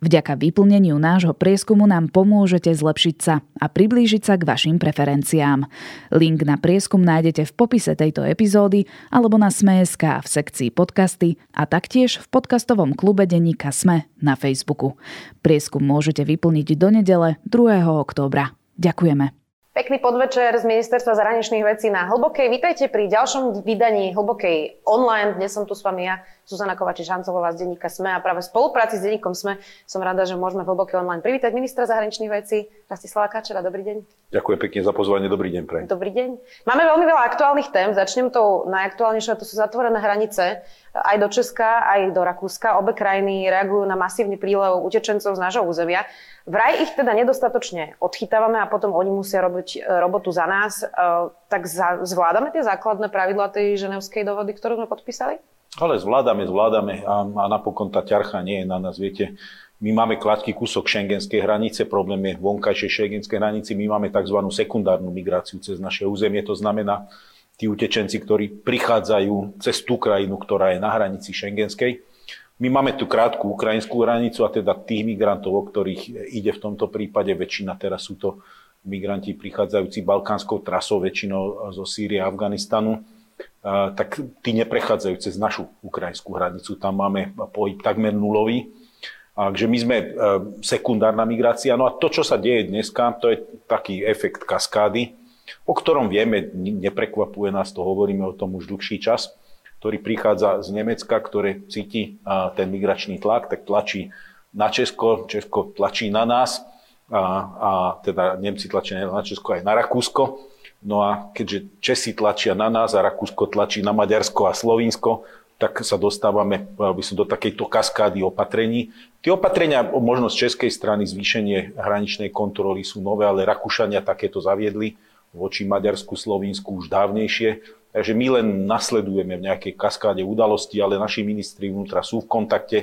Vďaka vyplneniu nášho prieskumu nám pomôžete zlepšiť sa a priblížiť sa k vašim preferenciám. Link na prieskum nájdete v popise tejto epizódy alebo na Sme.sk v sekcii podcasty a taktiež v podcastovom klube denníka Sme na Facebooku. Prieskum môžete vyplniť do nedele 2. októbra. Ďakujeme. Pekný podvečer z Ministerstva zahraničných vecí na Hlbokej. Vítajte pri ďalšom vydaní Hlbokej online. Dnes som tu s vami ja, Zuzana Kovačiš-Hancová z denníka SME a práve v spolupráci s denníkom SME som rada, že môžeme v Hlbokej online privítať ministra zahraničných vecí Rastislava Kačera. Dobrý deň. Ďakujem pekne za pozvanie. Dobrý deň pre. Dobrý deň. Máme veľmi veľa aktuálnych tém. Začnem tou najaktuálnejšou, to sú zatvorené hranice aj do Česka, aj do Rakúska. Obe krajiny reagujú na masívny prílev utečencov z nášho územia. Vraj ich teda nedostatočne odchytávame a potom oni musia robiť e, robotu za nás. E, tak zvládame tie základné pravidlá tej ženevskej dohody, ktorú sme podpísali? Ale zvládame, zvládame a, a napokon tá ťarcha nie je na nás. Viete, my máme krátky kúsok šengenskej hranice, problém je vonkajšej šengenskej hranici, my máme tzv. sekundárnu migráciu cez naše územie, to znamená tí utečenci, ktorí prichádzajú cez tú krajinu, ktorá je na hranici šengenskej, my máme tú krátku ukrajinskú hranicu a teda tých migrantov, o ktorých ide v tomto prípade väčšina, teraz sú to migranti prichádzajúci balkánskou trasou, väčšinou zo Sýrie a Afganistanu, tak tí neprechádzajú cez našu ukrajinskú hranicu. Tam máme pohyb takmer nulový. Takže my sme e, sekundárna migrácia. No a to, čo sa deje dneska, to je taký efekt kaskády, o ktorom vieme, neprekvapuje nás to, hovoríme o tom už dlhší čas ktorý prichádza z Nemecka, ktoré cíti ten migračný tlak, tak tlačí na Česko, Česko tlačí na nás a, a teda Nemci tlačia na Česko aj na Rakúsko. No a keďže Česi tlačia na nás a Rakúsko tlačí na Maďarsko a Slovinsko, tak sa dostávame by som, do takejto kaskády opatrení. Tie opatrenia, možno z českej strany zvýšenie hraničnej kontroly sú nové, ale Rakúšania takéto zaviedli voči Maďarsku, Slovinsku už dávnejšie. Takže my len nasledujeme v nejakej kaskáde udalosti, ale naši ministri vnútra sú v kontakte.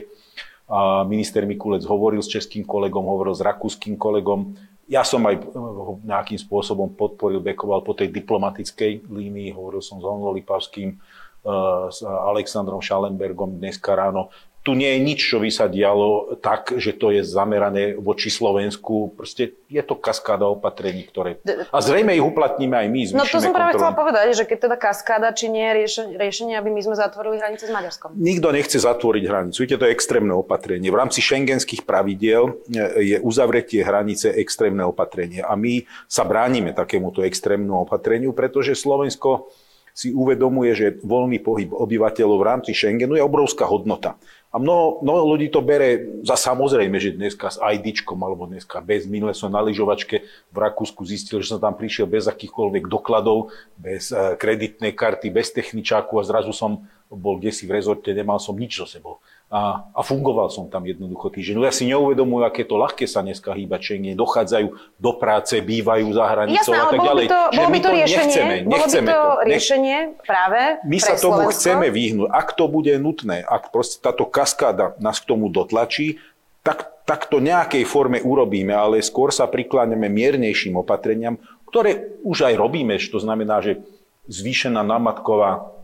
A minister Mikulec hovoril s českým kolegom, hovoril s rakúskym kolegom. Ja som aj ho nejakým spôsobom podporil, bekoval po tej diplomatickej línii, hovoril som s Honzo Lipavským, eh, s Alexandrom Schallenbergom dneska ráno tu nie je nič, čo by sa dialo tak, že to je zamerané voči Slovensku. Proste je to kaskáda opatrení, ktoré... A zrejme ich uplatníme aj my. No to som práve chcela povedať, že keď teda kaskáda, či nie je riešenie, aby my sme zatvorili hranice s Maďarskom. Nikto nechce zatvoriť hranicu. Viete, to je extrémne opatrenie. V rámci šengenských pravidiel je uzavretie hranice extrémne opatrenie. A my sa bránime takémuto extrémnu opatreniu, pretože Slovensko si uvedomuje, že voľný pohyb obyvateľov v rámci Schengenu je obrovská hodnota. A mnoho, mnoho ľudí to bere za samozrejme, že dneska s ID alebo dneska bez. Minule som na lyžovačke v Rakúsku zistil, že som tam prišiel bez akýchkoľvek dokladov, bez eh, kreditnej karty, bez techničáku a zrazu som bol kde si v rezorte, nemal som nič so sebou a, a fungoval som tam jednoducho týždeň. Ľudia si neuvedomujú, aké to ľahké sa dneska hýbať Schengen, dochádzajú do práce, bývajú za hranicou Jasné, a tak ďalej. By to, bolo by to, riešenie, nechceme, nechceme bolo by to, to riešenie práve My sa tomu Slovensko? chceme vyhnúť. Ak to bude nutné, ak proste táto kaskáda nás k tomu dotlačí, tak, tak to nejakej forme urobíme, ale skôr sa prikláňame miernejším opatreniam, ktoré už aj robíme, to znamená, že zvýšená námatková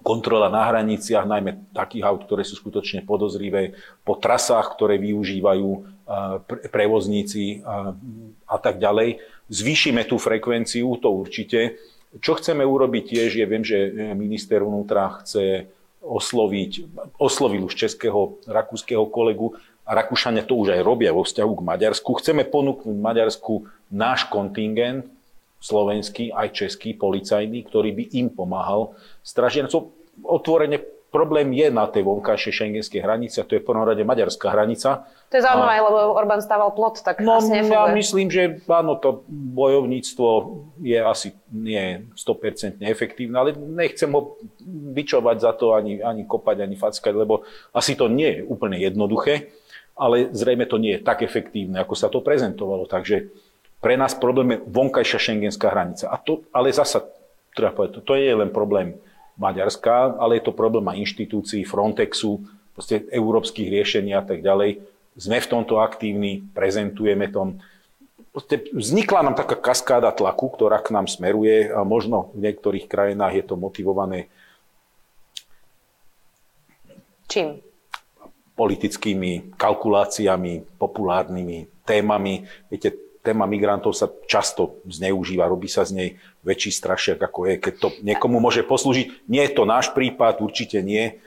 kontrola na hraniciach, najmä takých aut, ktoré sú skutočne podozrivé, po trasách, ktoré využívajú prevozníci a tak ďalej. Zvýšime tú frekvenciu, to určite. Čo chceme urobiť tiež, je, viem, že minister vnútra chce osloviť, oslovil už českého, rakúskeho kolegu a Rakúšania to už aj robia vo vzťahu k Maďarsku. Chceme ponúknuť Maďarsku náš kontingent, slovenský, aj český policajný, ktorý by im pomáhal stražiancom. Otvorene problém je na tej vonkajšej šengenskej hranici a to je v prvom rade maďarská hranica. To je zaujímavé, a... lebo Orbán stával plot, tak no, asi nefunguje. Ja myslím, že áno, to bojovníctvo je asi nie 100% efektívne, ale nechcem ho vyčovať za to, ani, ani kopať, ani fackať, lebo asi to nie je úplne jednoduché, ale zrejme to nie je tak efektívne, ako sa to prezentovalo. Takže pre nás problém je vonkajšia šengenská hranica. A to, ale zasa treba povedať, to je len problém Maďarska, ale je to problém aj inštitúcií, Frontexu, proste európskych riešení a tak ďalej. Sme v tomto aktívni, prezentujeme tom. Proste vznikla nám taká kaskáda tlaku, ktorá k nám smeruje a možno v niektorých krajinách je to motivované Čím? politickými kalkuláciami, populárnymi témami. Viete, téma migrantov sa často zneužíva, robí sa z nej väčší strašiak, ako je, keď to niekomu môže poslúžiť. Nie je to náš prípad, určite nie.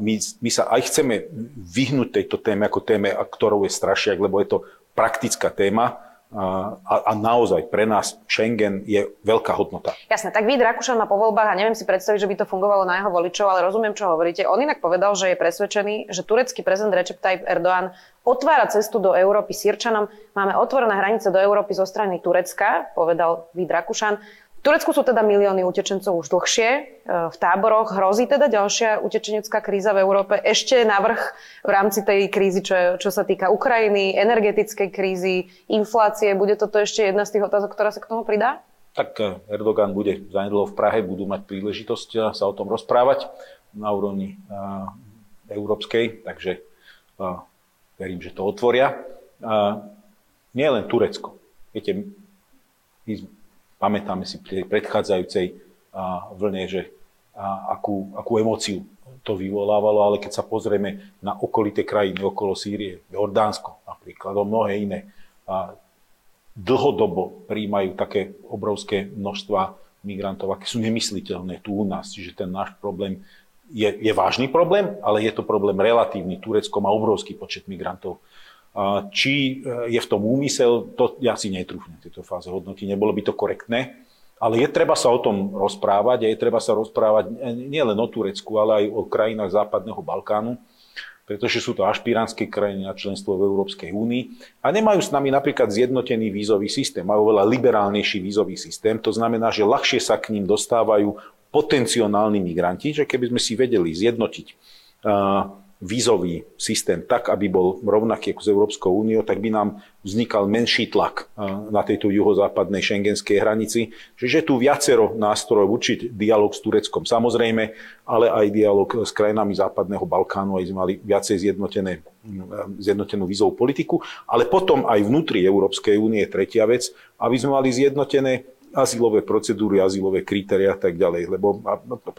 My, my sa aj chceme vyhnúť tejto téme ako téme, ktorou je strašiak, lebo je to praktická téma a, a naozaj pre nás Schengen je veľká hodnota. Jasné, tak Vít Rakúšan má po voľbách a neviem si predstaviť, že by to fungovalo na jeho voličov, ale rozumiem, čo hovoríte. On inak povedal, že je presvedčený, že turecký prezident Recep Tayyip Erdoğan otvára cestu do Európy Sýrčanom. Máme otvorené hranice do Európy zo strany Turecka, povedal Vít Rakúšan. V Turecku sú teda milióny utečencov už dlhšie e, v táboroch. Hrozí teda ďalšia utečenecká kríza v Európe ešte navrh v rámci tej krízy, čo, čo sa týka Ukrajiny, energetickej krízy, inflácie. Bude toto ešte jedna z tých otázok, ktorá sa k tomu pridá? Tak e, Erdogan bude zanedlo v Prahe, budú mať príležitosť e, sa o tom rozprávať na úrovni európskej, takže uh, verím, že to otvoria. Uh, nie len Turecko. Viete, my Pamätáme si pri predchádzajúcej vlne, že akú, akú emóciu to vyvolávalo, ale keď sa pozrieme na okolité krajiny okolo Sýrie, Jordánsko napríklad, o mnohé iné, a dlhodobo príjmajú také obrovské množstva migrantov, aké sú nemysliteľné tu u nás. Čiže ten náš problém je, je vážny problém, ale je to problém relatívny. Turecko má obrovský počet migrantov či e, je v tom úmysel, to ja si netrúfnem v tejto fáze hodnoty, nebolo by to korektné, ale je treba sa o tom rozprávať a je treba sa rozprávať nielen o Turecku, ale aj o krajinách Západného Balkánu, pretože sú to ašpiránske krajiny na členstvo v Európskej únii a nemajú s nami napríklad zjednotený vízový systém, majú veľa liberálnejší vízový systém, to znamená, že ľahšie sa k ním dostávajú potenciálni migranti, že keby sme si vedeli zjednotiť vízový systém tak, aby bol rovnaký ako s Európskou úniou, tak by nám vznikal menší tlak na tejto juhozápadnej šengenskej hranici. Čiže je tu viacero nástrojov, určiť dialog s Tureckom samozrejme, ale aj dialog s krajinami Západného Balkánu, aj sme mali viacej zjednotené, zjednotenú vízovú politiku, ale potom aj vnútri Európskej únie tretia vec, aby sme mali zjednotené azylové procedúry, azylové kritéria a tak ďalej, lebo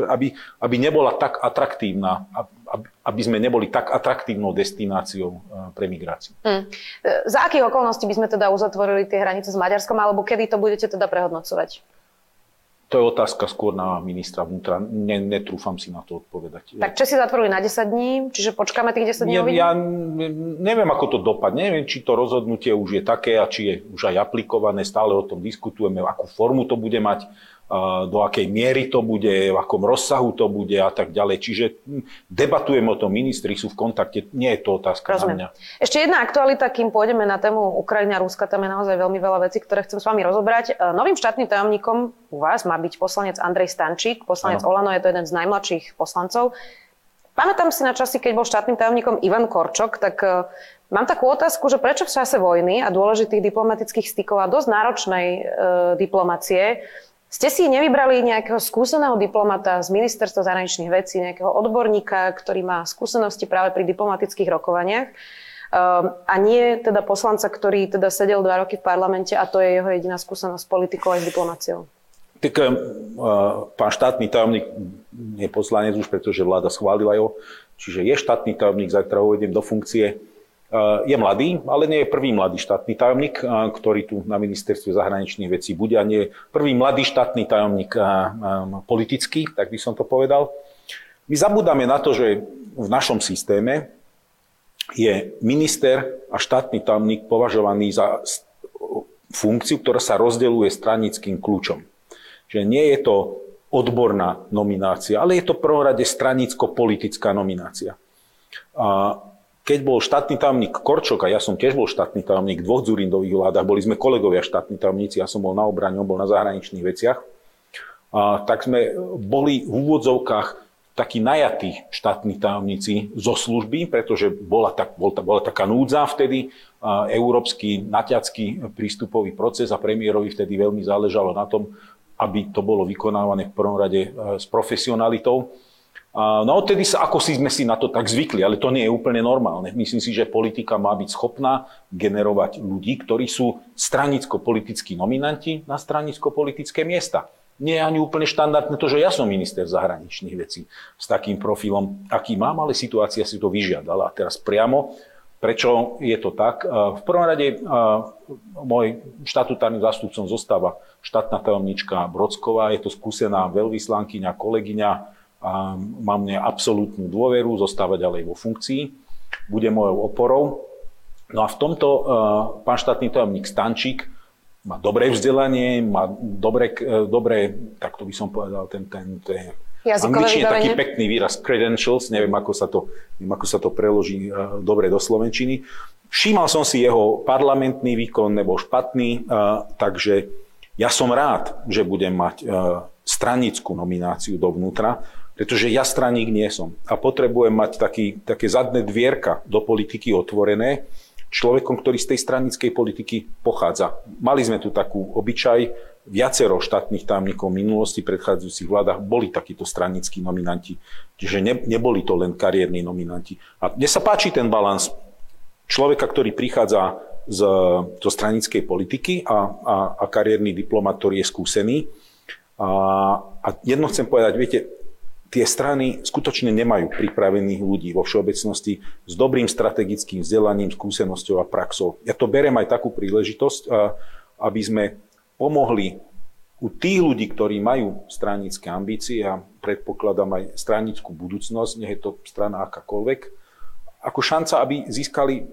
aby, aby nebola tak atraktívna, aby sme neboli tak atraktívnou destináciou pre migráciu. Hmm. Za akých okolností by sme teda uzatvorili tie hranice s Maďarskom, alebo kedy to budete teda prehodnocovať? To je otázka skôr na ministra vnútra. Ne, netrúfam si na to odpovedať. Tak čo si zatvorili na 10 dní? Čiže počkáme tých 10 dní? Ja, ja neviem, ako to dopadne. Neviem, či to rozhodnutie už je také a či je už aj aplikované. Stále o tom diskutujeme, akú formu to bude mať do akej miery to bude, v akom rozsahu to bude a tak ďalej. Čiže hm, debatujeme o tom, ministri sú v kontakte, nie je to otázka Rozumiem. na mňa. Ešte jedna aktualita, kým pôjdeme na tému Ukrajina Ruska, tam je naozaj veľmi veľa vecí, ktoré chcem s vami rozobrať. E, novým štátnym tajomníkom u vás má byť poslanec Andrej Stančík, poslanec ano. Olano, je to jeden z najmladších poslancov. Pamätám si na časy, keď bol štátnym tajomníkom Ivan Korčok, tak e, Mám takú otázku, že prečo v čase vojny a dôležitých diplomatických stykov a dosť náročnej e, diplomacie ste si nevybrali nejakého skúseného diplomata z ministerstva zahraničných vecí, nejakého odborníka, ktorý má skúsenosti práve pri diplomatických rokovaniach ehm, a nie teda poslanca, ktorý teda sedel dva roky v parlamente a to je jeho jediná skúsenosť s politikou aj s diplomáciou? Tak ehm, pán štátny tajomník je poslanec už, pretože vláda schválila ho, čiže je štátny tajomník, zajtra uvediem do funkcie. Eh, je mladý, ale nie je prvý mladý štátny tajomník, eh, ktorý tu na ministerstve zahraničných vecí bude a nie je prvý mladý štátny tajomník eh, politický, tak by som to povedal. My zabudáme na to, že v našom systéme je minister a štátny tajomník považovaný za funkciu, ktorá sa rozdeľuje stranickým kľúčom. Že nie je to odborná nominácia, ale je to prvom rade stranicko-politická nominácia. A keď bol štátny tajomník Korčok, a ja som tiež bol štátny tajomník v dvoch Zurindových vládach, boli sme kolegovia štátni tajomníci, ja som bol na obrane, on bol na zahraničných veciach, a, tak sme boli v úvodzovkách takí najatí štátni tajomníci zo služby, pretože bola, tak, bola, bola taká núdza vtedy, a, európsky naťacký prístupový proces a premiérovi vtedy veľmi záležalo na tom, aby to bolo vykonávané v prvom rade s profesionalitou. No odtedy sa, ako si sme si na to tak zvykli, ale to nie je úplne normálne. Myslím si, že politika má byť schopná generovať ľudí, ktorí sú stranicko-politickí nominanti na stranicko-politické miesta. Nie je ani úplne štandardné to, že ja som minister zahraničných vecí s takým profilom, aký mám, ale situácia si to vyžiadala. A teraz priamo, prečo je to tak? V prvom rade môj štatutárnym zástupcom zostáva štátna tajomnička Brodsková, je to skúsená veľvyslankyňa, kolegyňa, a mám mne absolútnu dôveru, zostáva ďalej vo funkcii, bude mojou oporou. No a v tomto uh, pán štátny tajomník Stančík má dobré vzdelanie, má dobré, uh, dobré tak to by som povedal, ten, ten, ten Angličtine taký pekný výraz credentials, neviem, ako sa to, neviem, ako sa to preloží uh, dobre do Slovenčiny. Všímal som si jeho parlamentný výkon, nebo špatný, takže ja som rád, že budem mať stranickú nomináciu dovnútra, pretože ja straník nie som a potrebujem mať taký, také zadné dvierka do politiky otvorené človekom, ktorý z tej stranickej politiky pochádza. Mali sme tu takú obyčaj, viacero štátnych tajomníkov minulosti, predchádzajúcich vládach boli takíto stranickí nominanti. Čiže ne, neboli to len kariérni nominanti. A mne sa páči ten balans človeka, ktorý prichádza z, zo stranickej politiky a, a, a kariérny diplomat, ktorý je skúsený. A, a jedno chcem povedať, viete, tie strany skutočne nemajú pripravených ľudí vo všeobecnosti s dobrým strategickým vzdelaním, skúsenosťou a praxou. Ja to berem aj takú príležitosť, aby sme pomohli u tých ľudí, ktorí majú stranické ambície a predpokladám aj stranickú budúcnosť, nech je to strana akákoľvek, ako šanca, aby získali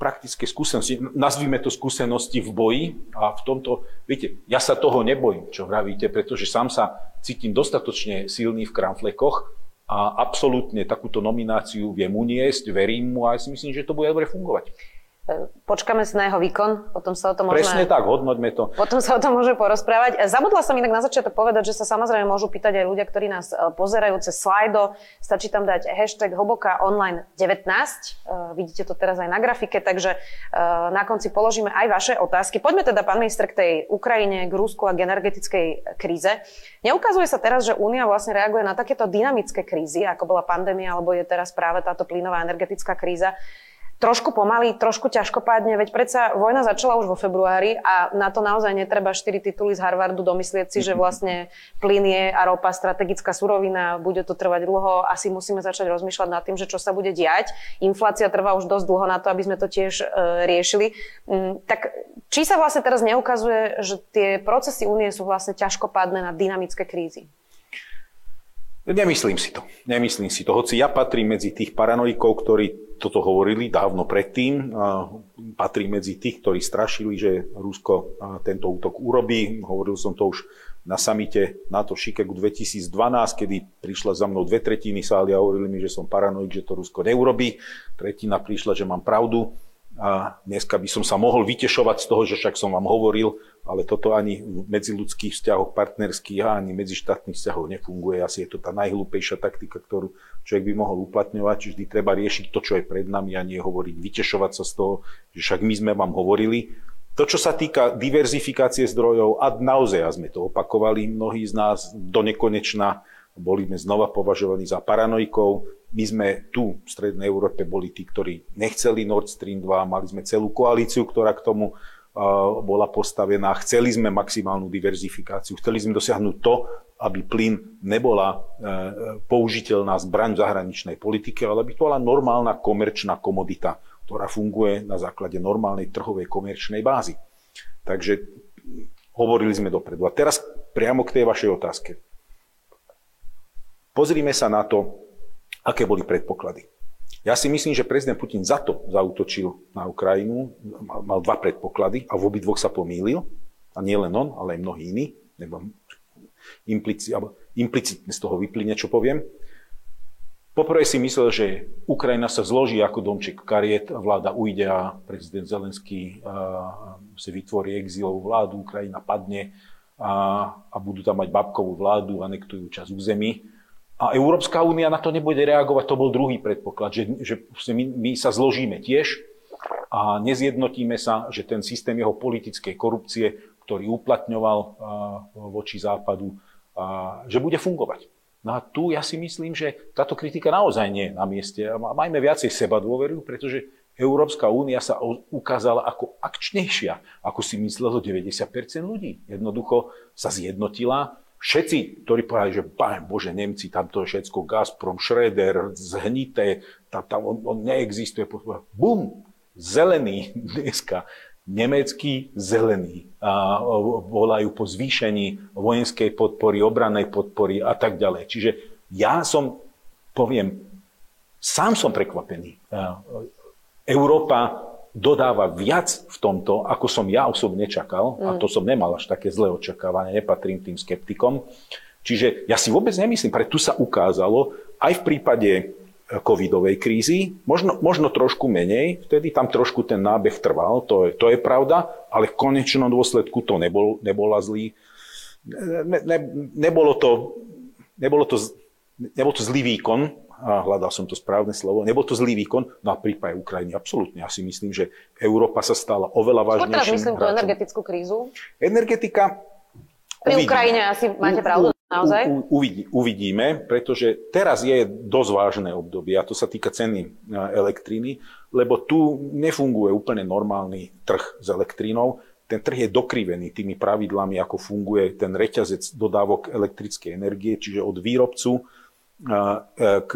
praktické skúsenosti, nazvime to skúsenosti v boji a v tomto, viete, ja sa toho nebojím, čo vravíte, pretože sám sa cítim dostatočne silný v kramflekoch a absolútne takúto nomináciu viem uniesť, verím mu a ja si myslím, že to bude dobre fungovať. Počkáme si na jeho výkon, potom sa o tom môžeme... Presne tak, hodnoťme to. Potom sa o tom môže porozprávať. Zabudla som inak na začiatok povedať, že sa samozrejme môžu pýtať aj ľudia, ktorí nás e, pozerajú cez slajdo. Stačí tam dať hashtag hlboká online 19. Uh, vidíte to teraz aj na grafike, takže na konci položíme aj vaše otázky. Poďme teda, pán minister, k tej Ukrajine, k Rusku a k energetickej kríze. Neukazuje sa teraz, že Únia vlastne reaguje na takéto dynamické krízy, ako bola pandémia, alebo je teraz práve táto plynová energetická kríza trošku pomaly, trošku ťažkopádne, veď predsa vojna začala už vo februári a na to naozaj netreba 4 tituly z Harvardu domyslieť si, že vlastne plyn je a ropa strategická surovina, bude to trvať dlho, asi musíme začať rozmýšľať nad tým, že čo sa bude diať. Inflácia trvá už dosť dlho na to, aby sme to tiež e, riešili. Mm, tak či sa vlastne teraz neukazuje, že tie procesy únie sú vlastne ťažkopádne na dynamické krízy? Nemyslím si to. Nemyslím si to. Hoci ja patrím medzi tých paranoikov, ktorí toto hovorili dávno predtým. Patrí medzi tých, ktorí strašili, že Rusko tento útok urobí. Hovoril som to už na samite NATO Chicago 2012, kedy prišla za mnou dve tretiny sály a hovorili mi, že som paranoik, že to Rusko neurobí. Tretina prišla, že mám pravdu. A dneska by som sa mohol vytešovať z toho, že však som vám hovoril, ale toto ani v medziludských vzťahoch partnerských a ani medzištátnych vzťahoch nefunguje. Asi je to tá najhlúpejšia taktika, ktorú človek by mohol uplatňovať. Vždy treba riešiť to, čo je pred nami a nie hovoriť, vytešovať sa z toho, že však my sme vám hovorili. To, čo sa týka diverzifikácie zdrojov, ad naozaj sme to opakovali, mnohí z nás do nekonečna, boli sme znova považovaní za paranoikov. My sme tu v Strednej Európe boli tí, ktorí nechceli Nord Stream 2, mali sme celú koalíciu, ktorá k tomu bola postavená. Chceli sme maximálnu diverzifikáciu, chceli sme dosiahnuť to, aby plyn nebola e, použiteľná zbraň v zahraničnej politike, ale aby to bola normálna komerčná komodita, ktorá funguje na základe normálnej trhovej komerčnej bázy. Takže hovorili sme dopredu. A teraz priamo k tej vašej otázke. Pozrime sa na to, aké boli predpoklady. Ja si myslím, že prezident Putin za to zautočil na Ukrajinu, mal dva predpoklady a v obidvoch sa pomýlil. A nie len on, ale aj mnohí iní. Nebo implici, implicitne z toho vyplyne, čo poviem. Poprvé si myslel, že Ukrajina sa zloží ako domček kariet, vláda ujde a prezident Zelenský si vytvorí exílovú vládu, Ukrajina padne a, a budú tam mať babkovú vládu, anektujú čas území. A Európska únia na to nebude reagovať, to bol druhý predpoklad, že, že my, my sa zložíme tiež a nezjednotíme sa, že ten systém jeho politickej korupcie, ktorý uplatňoval voči západu, že bude fungovať. No a tu ja si myslím, že táto kritika naozaj nie je na mieste. Majme viacej seba dôveru, pretože Európska únia sa ukázala ako akčnejšia, ako si myslelo 90% ľudí. Jednoducho sa zjednotila. Všetci, ktorí povedali, že Bože, Nemci, tam to je všetko Gazprom, Schröder, zhnité, tam, tam on, on neexistuje. Bum! Zelený dneska nemecký zelený a volajú po zvýšení vojenskej podpory, obrannej podpory a tak ďalej. Čiže ja som, poviem, sám som prekvapený. Európa dodáva viac v tomto, ako som ja osobne čakal, mm. a to som nemal až také zlé očakávanie, nepatrím tým skeptikom. Čiže ja si vôbec nemyslím, pre tu sa ukázalo, aj v prípade covidovej krízy. Možno, možno trošku menej, vtedy tam trošku ten nábeh trval, to je, to je pravda, ale v konečnom dôsledku to nebol, nebola zlý. Ne, ne, nebolo, to, nebolo, to, nebol to zlý výkon, a hľadal som to správne slovo, nebol to zlý výkon, no a prípade Ukrajiny absolútne. Ja si myslím, že Európa sa stala oveľa vážnejším teraz myslím tú energetickú krízu? Energetika... Pri uvidíme. Ukrajine asi máte pravdu. Naozaj? U, uvidí, uvidíme, pretože teraz je dosť vážne obdobie a to sa týka ceny e, elektriny, lebo tu nefunguje úplne normálny trh s elektrínou. Ten trh je dokrivený tými pravidlami, ako funguje ten reťazec dodávok elektrickej energie, čiže od výrobcu k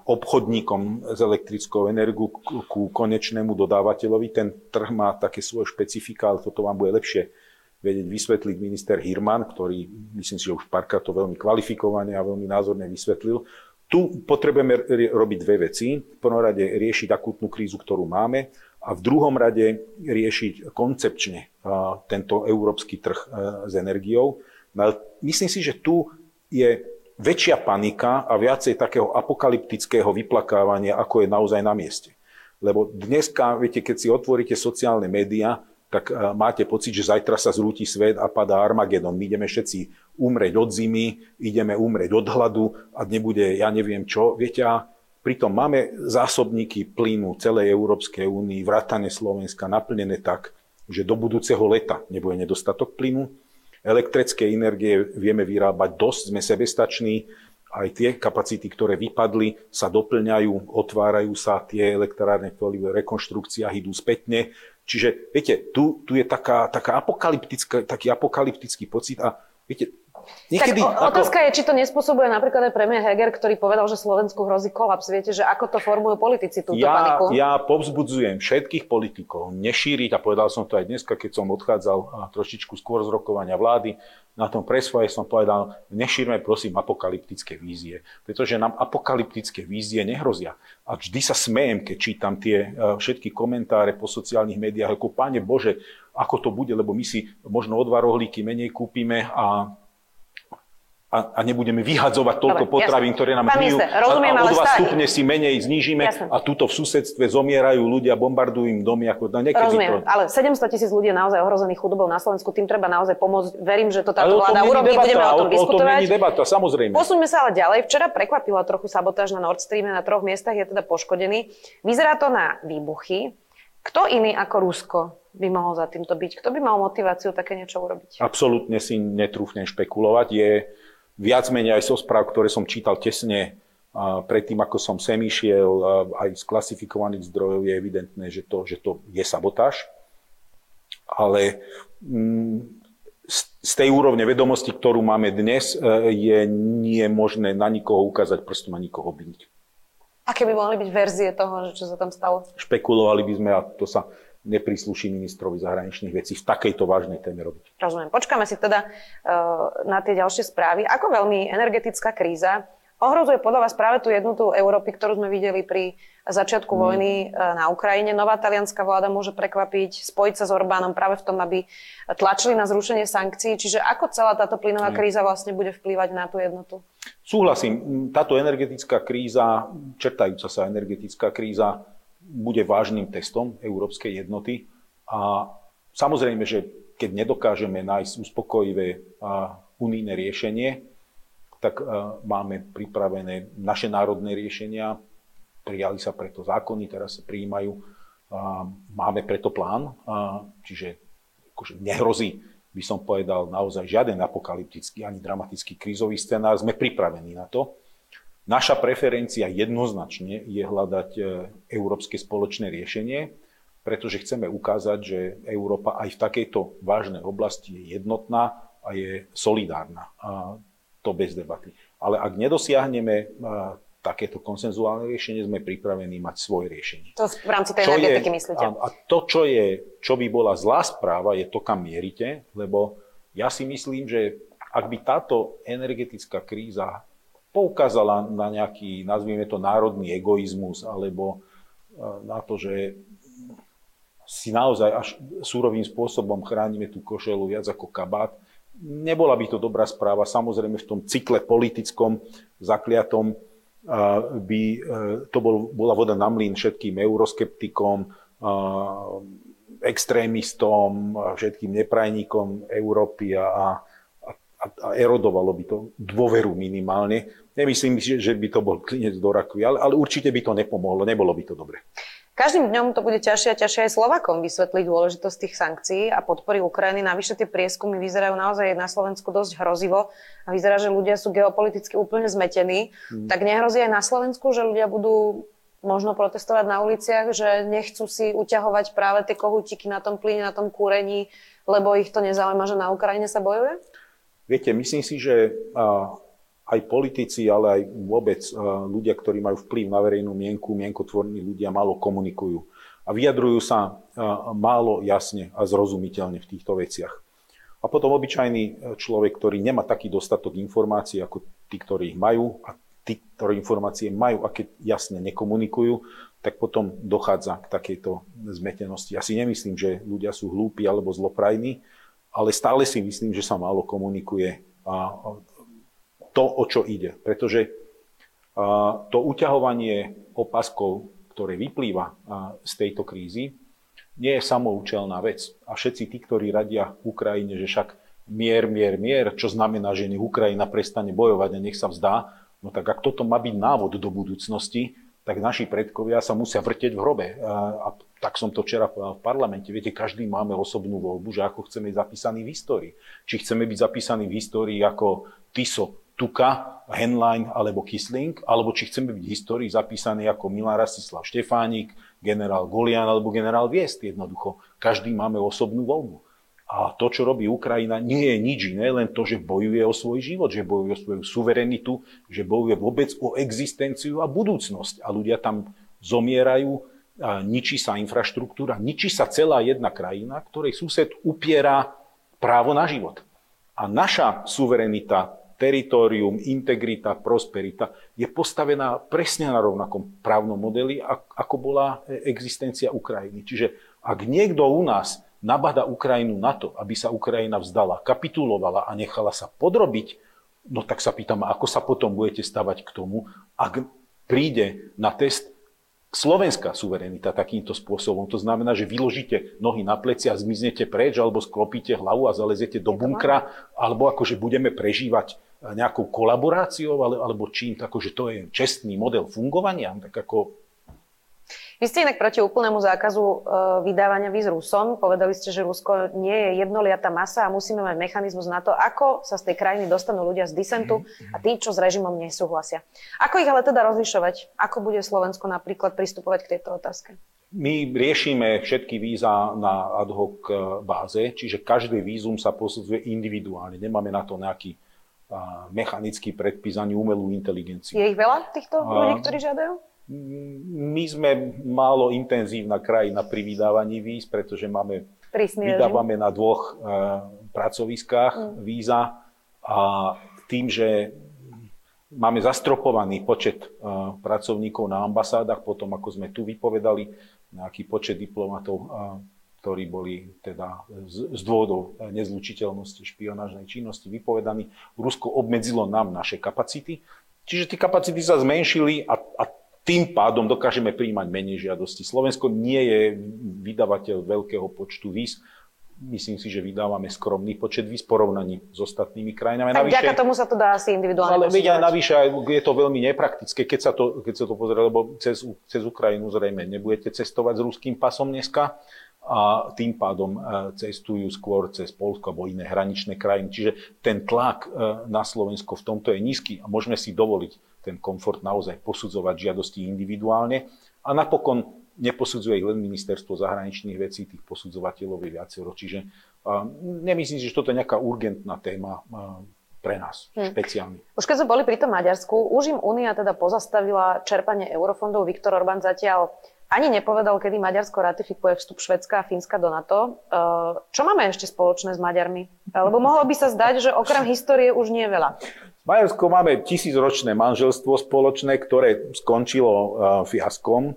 obchodníkom s elektrickou energiou ku konečnému dodávateľovi. Ten trh má také svoje špecifika, ale toto vám bude lepšie vedieť vysvetliť minister Hirman, ktorý myslím si, že už párkrát to veľmi kvalifikovane a veľmi názorne vysvetlil. Tu potrebujeme robiť dve veci. V prvom rade riešiť akútnu krízu, ktorú máme a v druhom rade riešiť koncepčne tento európsky trh s energiou. No myslím si, že tu je väčšia panika a viacej takého apokalyptického vyplakávania, ako je naozaj na mieste. Lebo dneska, viete, keď si otvoríte sociálne médiá, tak e, máte pocit, že zajtra sa zrúti svet a padá Armagedon. My ideme všetci umrieť od zimy, ideme umrieť od hladu a nebude ja neviem čo. Viete, a pritom máme zásobníky plynu celej Európskej únii, vrátane Slovenska, naplnené tak, že do budúceho leta nebude nedostatok plynu. Elektrické energie vieme vyrábať dosť, sme sebestační, aj tie kapacity, ktoré vypadli, sa doplňajú, otvárajú sa tie elektrárne, ktoré v rekonštrukciách idú spätne. Čiže, viete, tu, tu je taká, taká apokalyptická, taký apokalyptický pocit a viete, Niekedy, tak otázka ako... je, či to nespôsobuje napríklad aj premiér Heger, ktorý povedal, že Slovensku hrozí kolaps. Viete, že ako to formujú politici túto ja, paniku? Ja povzbudzujem všetkých politikov nešíriť, a povedal som to aj dneska, keď som odchádzal trošičku skôr z rokovania vlády, na tom presvoje som povedal, nešírme prosím apokalyptické vízie, pretože nám apokalyptické vízie nehrozia. A vždy sa smejem, keď čítam tie e, všetky komentáre po sociálnych médiách, ako Pane Bože, ako to bude, lebo my si možno o dva rohlíky menej kúpime a a, a nebudeme vyhadzovať toľko Dobre, potravín, jasne. ktoré nám hnijú. Rozumiem, a, a o dva stupne si menej znížime jasne. a tuto v susedstve zomierajú ľudia, bombardujú im domy. Ako, no, Rozumiem, to... ale 700 tisíc ľudí je naozaj ohrozených chudobou na Slovensku, tým treba naozaj pomôcť. Verím, že to táto vláda urobí, budeme o tom diskutovať. O tom není debata, samozrejme. Posuňme sa ale ďalej. Včera prekvapila trochu sabotáž na Nord Streame, na troch miestach je teda poškodený. Vyzerá to na výbuchy. Kto iný ako Rusko by mohol za týmto byť? Kto by mal motiváciu také niečo urobiť? Absolútne si netrúfnem špekulovať. Je viac menej aj zo správ, ktoré som čítal tesne predtým, ako som sem išiel, aj z klasifikovaných zdrojov je evidentné, že to, že to je sabotáž. Ale mm, z tej úrovne vedomosti, ktorú máme dnes, e, je nie možné na nikoho ukázať prstom a nikoho byť. Aké by mohli byť verzie toho, čo sa tam stalo? Špekulovali by sme a to sa neprísluší ministrovi zahraničných vecí v takejto vážnej téme robiť. Rozumiem. Počkáme si teda uh, na tie ďalšie správy. Ako veľmi energetická kríza ohrozuje podľa vás práve tú jednotu Európy, ktorú sme videli pri začiatku hmm. vojny uh, na Ukrajine? Nová talianská vláda môže prekvapiť, spojiť sa s Orbánom práve v tom, aby tlačili na zrušenie sankcií. Čiže ako celá táto plynová hmm. kríza vlastne bude vplývať na tú jednotu? Súhlasím. Táto energetická kríza, čertajúca sa energetická kríza, bude vážnym testom európskej jednoty a samozrejme, že keď nedokážeme nájsť uspokojivé unijné riešenie, tak máme pripravené naše národné riešenia, prijali sa preto zákony, teraz sa prijímajú, máme preto plán, čiže akože nehrozí by som povedal, naozaj žiaden apokalyptický ani dramatický krízový scenár. Sme pripravení na to. Naša preferencia jednoznačne je hľadať e, európske spoločné riešenie, pretože chceme ukázať, že Európa aj v takejto vážnej oblasti je jednotná a je solidárna. A to bez debaty. Ale ak nedosiahneme e, takéto konsenzuálne riešenie, sme pripravení mať svoje riešenie. To v rámci tej energetiky myslíte? A, a to, čo, je, čo by bola zlá správa, je to, kam mierite, lebo ja si myslím, že ak by táto energetická kríza poukázala na nejaký, nazvime to, národný egoizmus, alebo e, na to, že si naozaj až súrovým spôsobom chránime tú košelu viac ako kabát. Nebola by to dobrá správa. Samozrejme v tom cykle politickom zakliatom e, by e, to bol, bola voda na mlín všetkým euroskeptikom, extrémistom, všetkým neprajníkom Európy a, a erodovalo by to dôveru minimálne. Nemyslím si, že by to bol klinec do rakvy, ale, ale určite by to nepomohlo, nebolo by to dobre. Každým dňom to bude ťažšie a ťažšie aj Slovakom vysvetliť dôležitosť tých sankcií a podpory Ukrajiny. Navyše tie prieskumy vyzerajú naozaj na Slovensku dosť hrozivo a vyzerá, že ľudia sú geopoliticky úplne zmetení. Hmm. Tak nehrozí aj na Slovensku, že ľudia budú možno protestovať na uliciach, že nechcú si uťahovať práve tie kohútiky na tom plyne, na tom kúrení, lebo ich to nezaujíma, že na Ukrajine sa bojuje? Viete, myslím si, že aj politici, ale aj vôbec ľudia, ktorí majú vplyv na verejnú mienku, mienkotvorní ľudia málo komunikujú a vyjadrujú sa málo jasne a zrozumiteľne v týchto veciach. A potom obyčajný človek, ktorý nemá taký dostatok informácií ako tí, ktorí ich majú a tí, ktorí informácie majú a keď jasne nekomunikujú, tak potom dochádza k takejto zmetenosti. Ja si nemyslím, že ľudia sú hlúpi alebo zloprajní, ale stále si myslím, že sa málo komunikuje a to, o čo ide. Pretože to uťahovanie opaskov, ktoré vyplýva z tejto krízy, nie je samoučelná vec. A všetci tí, ktorí radia Ukrajine, že však mier, mier, mier, čo znamená, že nech Ukrajina prestane bojovať a nech sa vzdá, no tak ak toto má byť návod do budúcnosti, tak naši predkovia sa musia vrteť v hrobe. A tak som to včera v parlamente. Viete, každý máme osobnú voľbu, že ako chceme byť zapísaný v histórii. Či chceme byť zapísaný v histórii ako Tiso, Tuka, Henlein alebo Kisling, alebo či chceme byť v histórii zapísaný ako Milan Rastislav Štefánik, generál Golian alebo generál Viest. Jednoducho, každý máme osobnú voľbu. A to, čo robí Ukrajina, nie je nič iné, len to, že bojuje o svoj život, že bojuje o svoju suverenitu, že bojuje vôbec o existenciu a budúcnosť. A ľudia tam zomierajú ničí sa infraštruktúra, ničí sa celá jedna krajina, ktorej sused upiera právo na život. A naša suverenita, teritorium, integrita, prosperita je postavená presne na rovnakom právnom modeli, ako bola existencia Ukrajiny. Čiže ak niekto u nás nabada Ukrajinu na to, aby sa Ukrajina vzdala, kapitulovala a nechala sa podrobiť, no tak sa pýtam, ako sa potom budete stavať k tomu, ak príde na test slovenská suverenita takýmto spôsobom. To znamená, že vyložíte nohy na pleci a zmiznete preč, alebo sklopíte hlavu a zalezete do bunkra, alebo akože budeme prežívať nejakou kolaboráciou, alebo čím, akože to je čestný model fungovania, tak ako vy ste inak proti úplnému zákazu e, vydávania víz Rusom. Povedali ste, že Rusko nie je jednoliatá masa a musíme mať mechanizmus na to, ako sa z tej krajiny dostanú ľudia z disentu a tí, čo s režimom nesúhlasia. Ako ich ale teda rozlišovať? Ako bude Slovensko napríklad pristupovať k tejto otázke? My riešime všetky víza na ad hoc e, báze, čiže každý vízum sa posudzuje individuálne. Nemáme na to nejaký mechanický predpis ani umelú inteligenciu. Je ich veľa týchto ľudí, ktorí žiadajú? My sme málo intenzívna krajina pri vydávaní víz, pretože máme, vydávame na dvoch uh, pracoviskách mm. víza a tým, že máme zastropovaný počet uh, pracovníkov na ambasádach, potom ako sme tu vypovedali, nejaký počet diplomatov, uh, ktorí boli teda z, z dôvodov nezlučiteľnosti špionážnej činnosti vypovedaní. Rusko obmedzilo nám naše kapacity, čiže tie kapacity sa zmenšili a, a tým pádom dokážeme príjmať menej žiadosti. Slovensko nie je vydavateľ veľkého počtu víz. Myslím si, že vydávame skromný počet víz porovnaní s ostatnými krajinami. Tak navyše, tomu sa to dá asi individuálne Ale vedia, navyše je to veľmi nepraktické, keď sa to, keď sa to pozrie, lebo cez, cez Ukrajinu zrejme nebudete cestovať s ruským pasom dneska. a tým pádom cestujú skôr cez Polsko alebo iné hraničné krajiny. Čiže ten tlak na Slovensko v tomto je nízky a môžeme si dovoliť ten komfort naozaj posudzovať žiadosti individuálne. A napokon neposudzuje ich len ministerstvo zahraničných vecí, tých posudzovateľov je viacero. Čiže nemyslím si, že toto je nejaká urgentná téma pre nás, hmm. špeciálny. Už keď sme boli pri tom Maďarsku, už im Únia teda pozastavila čerpanie eurofondov. Viktor Orbán zatiaľ ani nepovedal, kedy Maďarsko ratifikuje vstup Švedska a Fínska do NATO. Uh, čo máme ešte spoločné s Maďarmi? Lebo mohlo by sa zdať, že okrem histórie už nie je veľa. S Maďarskom máme tisícročné manželstvo spoločné, ktoré skončilo uh, fiaskom,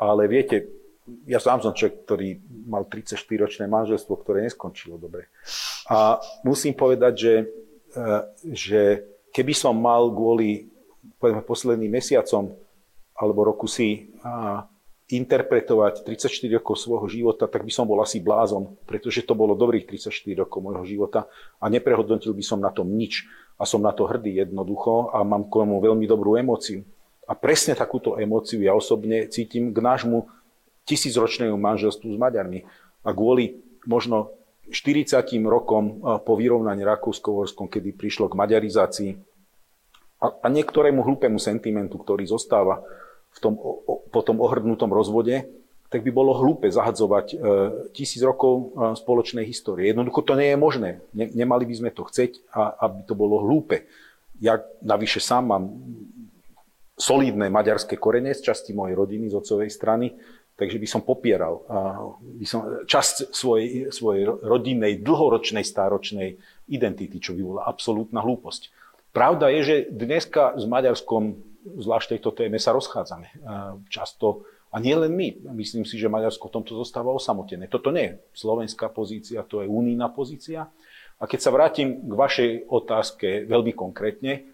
ale viete, ja sám som človek, ktorý mal 34-ročné manželstvo, ktoré neskončilo dobre. A musím povedať, že, uh, že keby som mal kvôli povedzme, posledným mesiacom alebo roku si a, interpretovať 34 rokov svojho života, tak by som bol asi blázon, pretože to bolo dobrých 34 rokov môjho života a neprehodnotil by som na tom nič. A som na to hrdý jednoducho a mám k tomu veľmi dobrú emóciu. A presne takúto emóciu ja osobne cítim k nášmu tisícročnému manželstvu s Maďarmi. A kvôli možno 40 rokom po vyrovnaní Rakúsko-Horskom, kedy prišlo k maďarizácii a, a niektorému hlúpemu sentimentu, ktorý zostáva v tom, po tom ohrdnutom rozvode, tak by bolo hlúpe zahadzovať e, tisíc rokov e, spoločnej histórie. Jednoducho to nie je možné. Ne, nemali by sme to chceť, a, aby to bolo hlúpe. Ja navyše sám mám solidné maďarské korene z časti mojej rodiny, z otcovej strany, takže by som popieral by som, časť svojej, svojej rodinnej, dlhoročnej, stáročnej identity, čo by bola absolútna hlúposť. Pravda je, že dneska s Maďarskom zvlášť tejto téme sa rozchádzame. Často, a nie len my, myslím si, že Maďarsko v tomto zostáva osamotené. Toto nie je slovenská pozícia, to je unijná pozícia. A keď sa vrátim k vašej otázke veľmi konkrétne,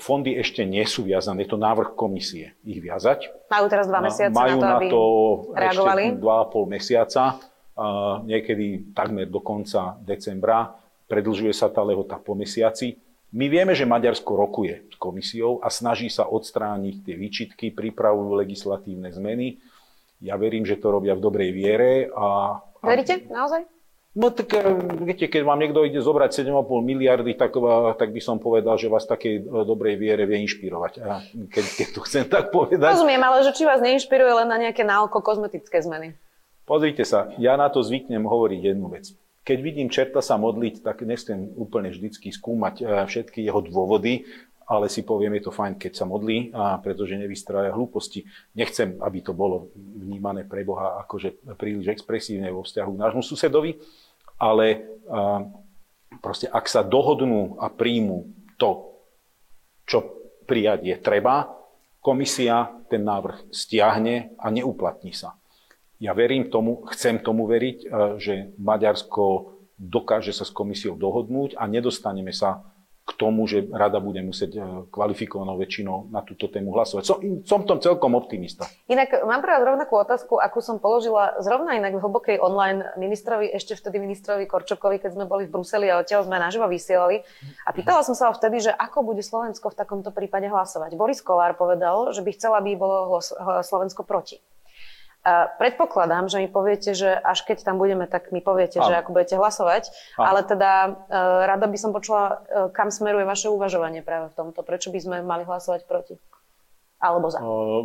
fondy ešte nie sú viazané, je to návrh komisie ich viazať. Majú teraz dva mesiace Majú na to, aby na to reagovali? ešte dva a pol mesiaca, niekedy takmer do konca decembra. Predlžuje sa tá lehota po mesiaci. My vieme, že Maďarsko rokuje s komisiou a snaží sa odstrániť tie výčitky, pripravujú legislatívne zmeny. Ja verím, že to robia v dobrej viere. A, a... Veríte? Naozaj? No tak eh, viete, keď vám niekto ide zobrať 7,5 miliardy, tak, tak by som povedal, že vás takej eh, dobrej viere vie inšpirovať. A keď, keď to chcem tak povedať. Rozumiem, ale že či vás neinšpiruje len na nejaké naoko kozmetické zmeny? Pozrite sa, ja na to zvyknem hovoriť jednu vec keď vidím čerta sa modliť, tak nechcem úplne vždycky skúmať eh, všetky jeho dôvody, ale si poviem, je to fajn, keď sa modlí, a pretože nevystrája hlúposti. Nechcem, aby to bolo vnímané pre Boha akože príliš expresívne vo vzťahu k nášmu susedovi, ale a, proste ak sa dohodnú a príjmu to, čo prijať je treba, komisia ten návrh stiahne a neuplatní sa. Ja verím tomu, chcem tomu veriť, e, že Maďarsko dokáže sa s komisiou dohodnúť a nedostaneme sa k tomu, že rada bude musieť e, kvalifikovanou väčšinou na túto tému hlasovať. Som, som tom celkom optimista. Inak mám pre vás rovnakú otázku, akú som položila zrovna inak v hlbokej online ministrovi, ešte vtedy ministrovi Korčokovi, keď sme boli v Bruseli a odtiaľ sme naživo vysielali. A pýtala som sa ho vtedy, že ako bude Slovensko v takomto prípade hlasovať. Boris Kolár povedal, že by chcela, aby bolo Slovensko proti. A predpokladám, že mi poviete, že až keď tam budeme, tak mi poviete, Áno. že ako budete hlasovať. Áno. Ale teda uh, rada by som počula, uh, kam smeruje vaše uvažovanie práve v tomto. Prečo by sme mali hlasovať proti? Alebo za? Uh,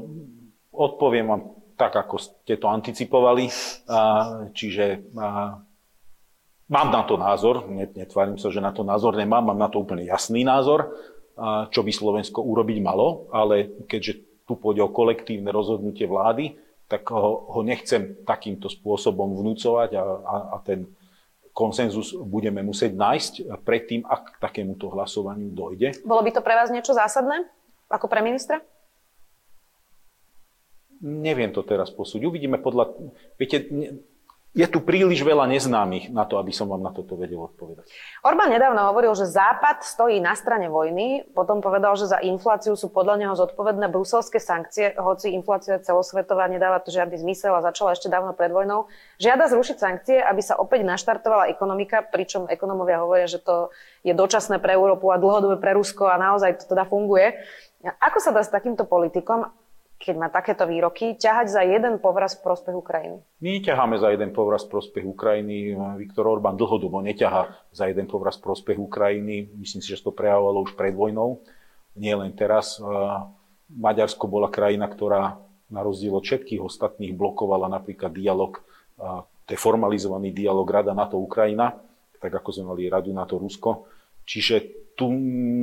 odpoviem vám tak, ako ste to anticipovali. Uh, čiže uh, mám na to názor. Netvárim sa, že na to názor nemám. Mám na to úplne jasný názor, uh, čo by Slovensko urobiť malo. Ale keďže tu pôjde o kolektívne rozhodnutie vlády, tak ho, ho nechcem takýmto spôsobom vnúcovať a, a, a ten konsenzus budeme musieť nájsť predtým, ak k takémuto hlasovaniu dojde. Bolo by to pre vás niečo zásadné, ako pre ministra? Neviem to teraz posúť. Uvidíme podľa... Viete, je tu príliš veľa neznámych na to, aby som vám na toto vedel odpovedať. Orbán nedávno hovoril, že Západ stojí na strane vojny, potom povedal, že za infláciu sú podľa neho zodpovedné bruselské sankcie, hoci inflácia celosvetová nedáva to žiadny zmysel a začala ešte dávno pred vojnou. Žiada zrušiť sankcie, aby sa opäť naštartovala ekonomika, pričom ekonomovia hovoria, že to je dočasné pre Európu a dlhodobé pre Rusko a naozaj to teda funguje. Ako sa dá s takýmto politikom keď má takéto výroky, ťahať za jeden povraz v prospech Ukrajiny? My neťaháme za jeden povraz v prospech Ukrajiny. Viktor Orbán dlhodobo neťahá za jeden povraz v prospech Ukrajiny. Myslím si, že to prejavovalo už pred vojnou. Nie len teraz. Maďarsko bola krajina, ktorá na rozdiel od všetkých ostatných blokovala napríklad dialog, to je formalizovaný dialog Rada NATO-Ukrajina, tak ako sme mali Radu NATO-Rusko. Čiže tu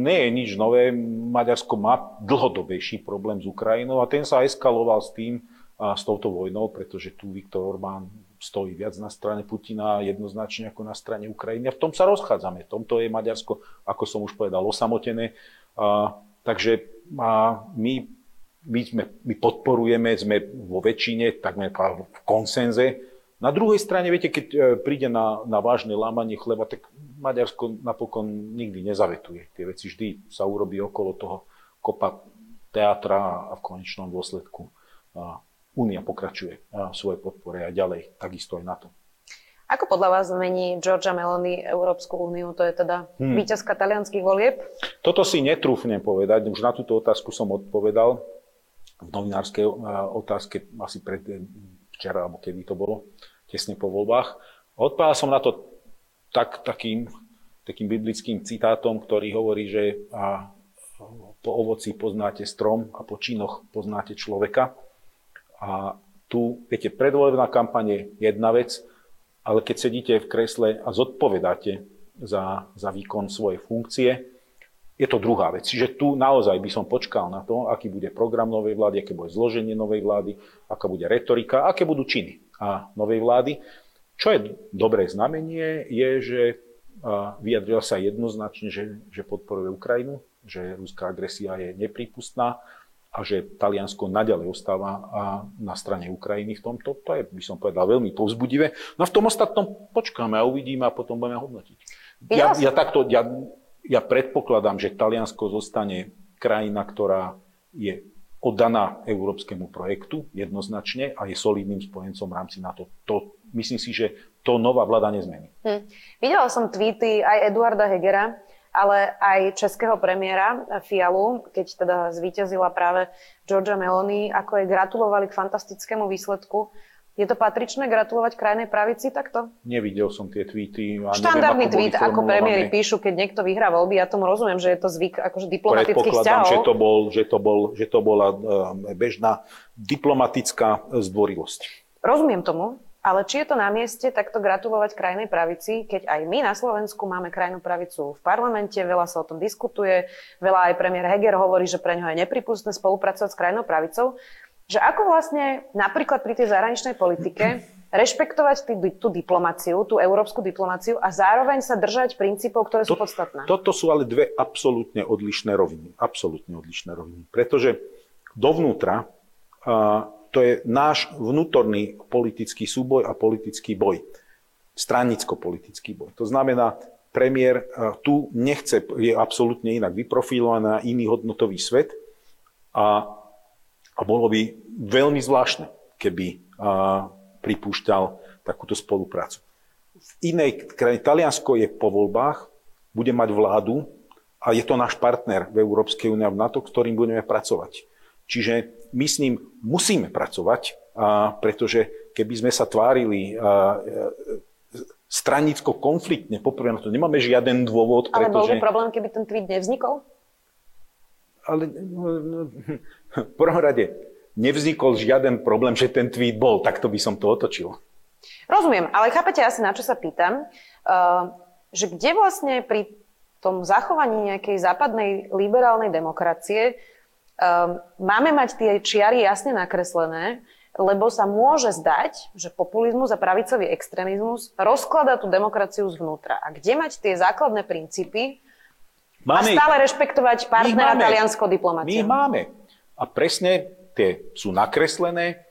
nie je nič nové. Maďarsko má dlhodobejší problém s Ukrajinou a ten sa eskaloval s tým, a s touto vojnou, pretože tu Viktor Orbán stojí viac na strane Putina jednoznačne ako na strane Ukrajiny. A v tom sa rozchádzame. V tomto je Maďarsko, ako som už povedal, osamotené. A, takže a my, my, sme, my podporujeme, sme vo väčšine, takmer v konsenze. Na druhej strane, viete, keď e, príde na, na vážne lámanie chleba, tak Maďarsko napokon nikdy nezavetuje. Tie veci vždy sa urobí okolo toho kopa teatra a v konečnom dôsledku Únia pokračuje v svojej podpore aj ďalej, takisto aj na to. Ako podľa vás zmení Georgia Meloni Európsku úniu? To je teda hmm. víťazka talianských volieb? Toto si netrúfnem povedať. Už na túto otázku som odpovedal v novinárskej otázke asi pred včera, alebo kedy to bolo, tesne po voľbách. Odpovedal som na to tak, takým, takým biblickým citátom, ktorý hovorí, že a, po ovoci poznáte strom a po činoch poznáte človeka. A tu, viete, predvolebná kampaň je jedna vec, ale keď sedíte v kresle a zodpovedáte za, za výkon svojej funkcie, je to druhá vec. Čiže tu naozaj by som počkal na to, aký bude program novej vlády, aké bude zloženie novej vlády, aká bude retorika, aké budú činy a novej vlády. Čo je dobré znamenie, je, že vyjadrila sa jednoznačne, že, že podporuje Ukrajinu, že ruská agresia je neprípustná a že Taliansko naďalej ostáva na strane Ukrajiny v tomto. To je, by som povedal, veľmi povzbudivé. No a v tom ostatnom počkáme a uvidíme a potom budeme hodnotiť. Ja, ja, takto, ja, ja predpokladám, že Taliansko zostane krajina, ktorá je oddaná európskemu projektu jednoznačne a je solidným spojencom v rámci NATO. To myslím si, že to nová vláda nezmení. Hm. Videla som tweety aj Eduarda Hegera, ale aj českého premiéra Fialu, keď teda zvíťazila práve Georgia Meloni, ako jej gratulovali k fantastickému výsledku. Je to patričné gratulovať krajnej pravici takto? Nevidel som tie tweety. A Štandardný neviem, tweet, ako premiéry píšu, keď niekto vyhrá voľby. Ja tomu rozumiem, že je to zvyk akože diplomatických vzťahov. Že to, bol, že, to bol, že to bola eh, bežná diplomatická zdvorilosť. Rozumiem tomu, ale či je to na mieste takto gratulovať krajnej pravici, keď aj my na Slovensku máme krajnú pravicu v parlamente, veľa sa o tom diskutuje, veľa aj premiér Heger hovorí, že pre ňo je nepripustné spolupracovať s krajnou pravicou, že ako vlastne napríklad pri tej zahraničnej politike rešpektovať tý, tú diplomáciu, tú európsku diplomáciu a zároveň sa držať princípov, ktoré sú to, podstatné. Toto sú ale dve absolútne odlišné roviny. Absolútne odlišné roviny. Pretože dovnútra uh, to je náš vnútorný politický súboj a politický boj. Stranicko-politický boj. To znamená, premiér e, tu nechce, je absolútne inak vyprofilovaný na iný hodnotový svet a, a bolo by veľmi zvláštne, keby a, pripúšťal takúto spoluprácu. V inej krajine, Taliansko je po voľbách, bude mať vládu a je to náš partner v Európskej únie a v NATO, ktorým budeme pracovať. Čiže my s ním musíme pracovať, a pretože keby sme sa tvárili a, stranicko-konfliktne, poprvé na to nemáme žiaden dôvod. Ale bol by problém, keby ten tweet nevznikol? Ale no, no, v prvom rade nevznikol žiaden problém, že ten tweet bol, takto by som to otočil. Rozumiem, ale chápete asi, na čo sa pýtam, uh, že kde vlastne pri tom zachovaní nejakej západnej liberálnej demokracie um, máme mať tie čiary jasne nakreslené, lebo sa môže zdať, že populizmus a pravicový extrémizmus rozkladá tú demokraciu zvnútra. A kde mať tie základné princípy máme, a stále rešpektovať partnera taliansko diplomáciu? My máme. A presne tie sú nakreslené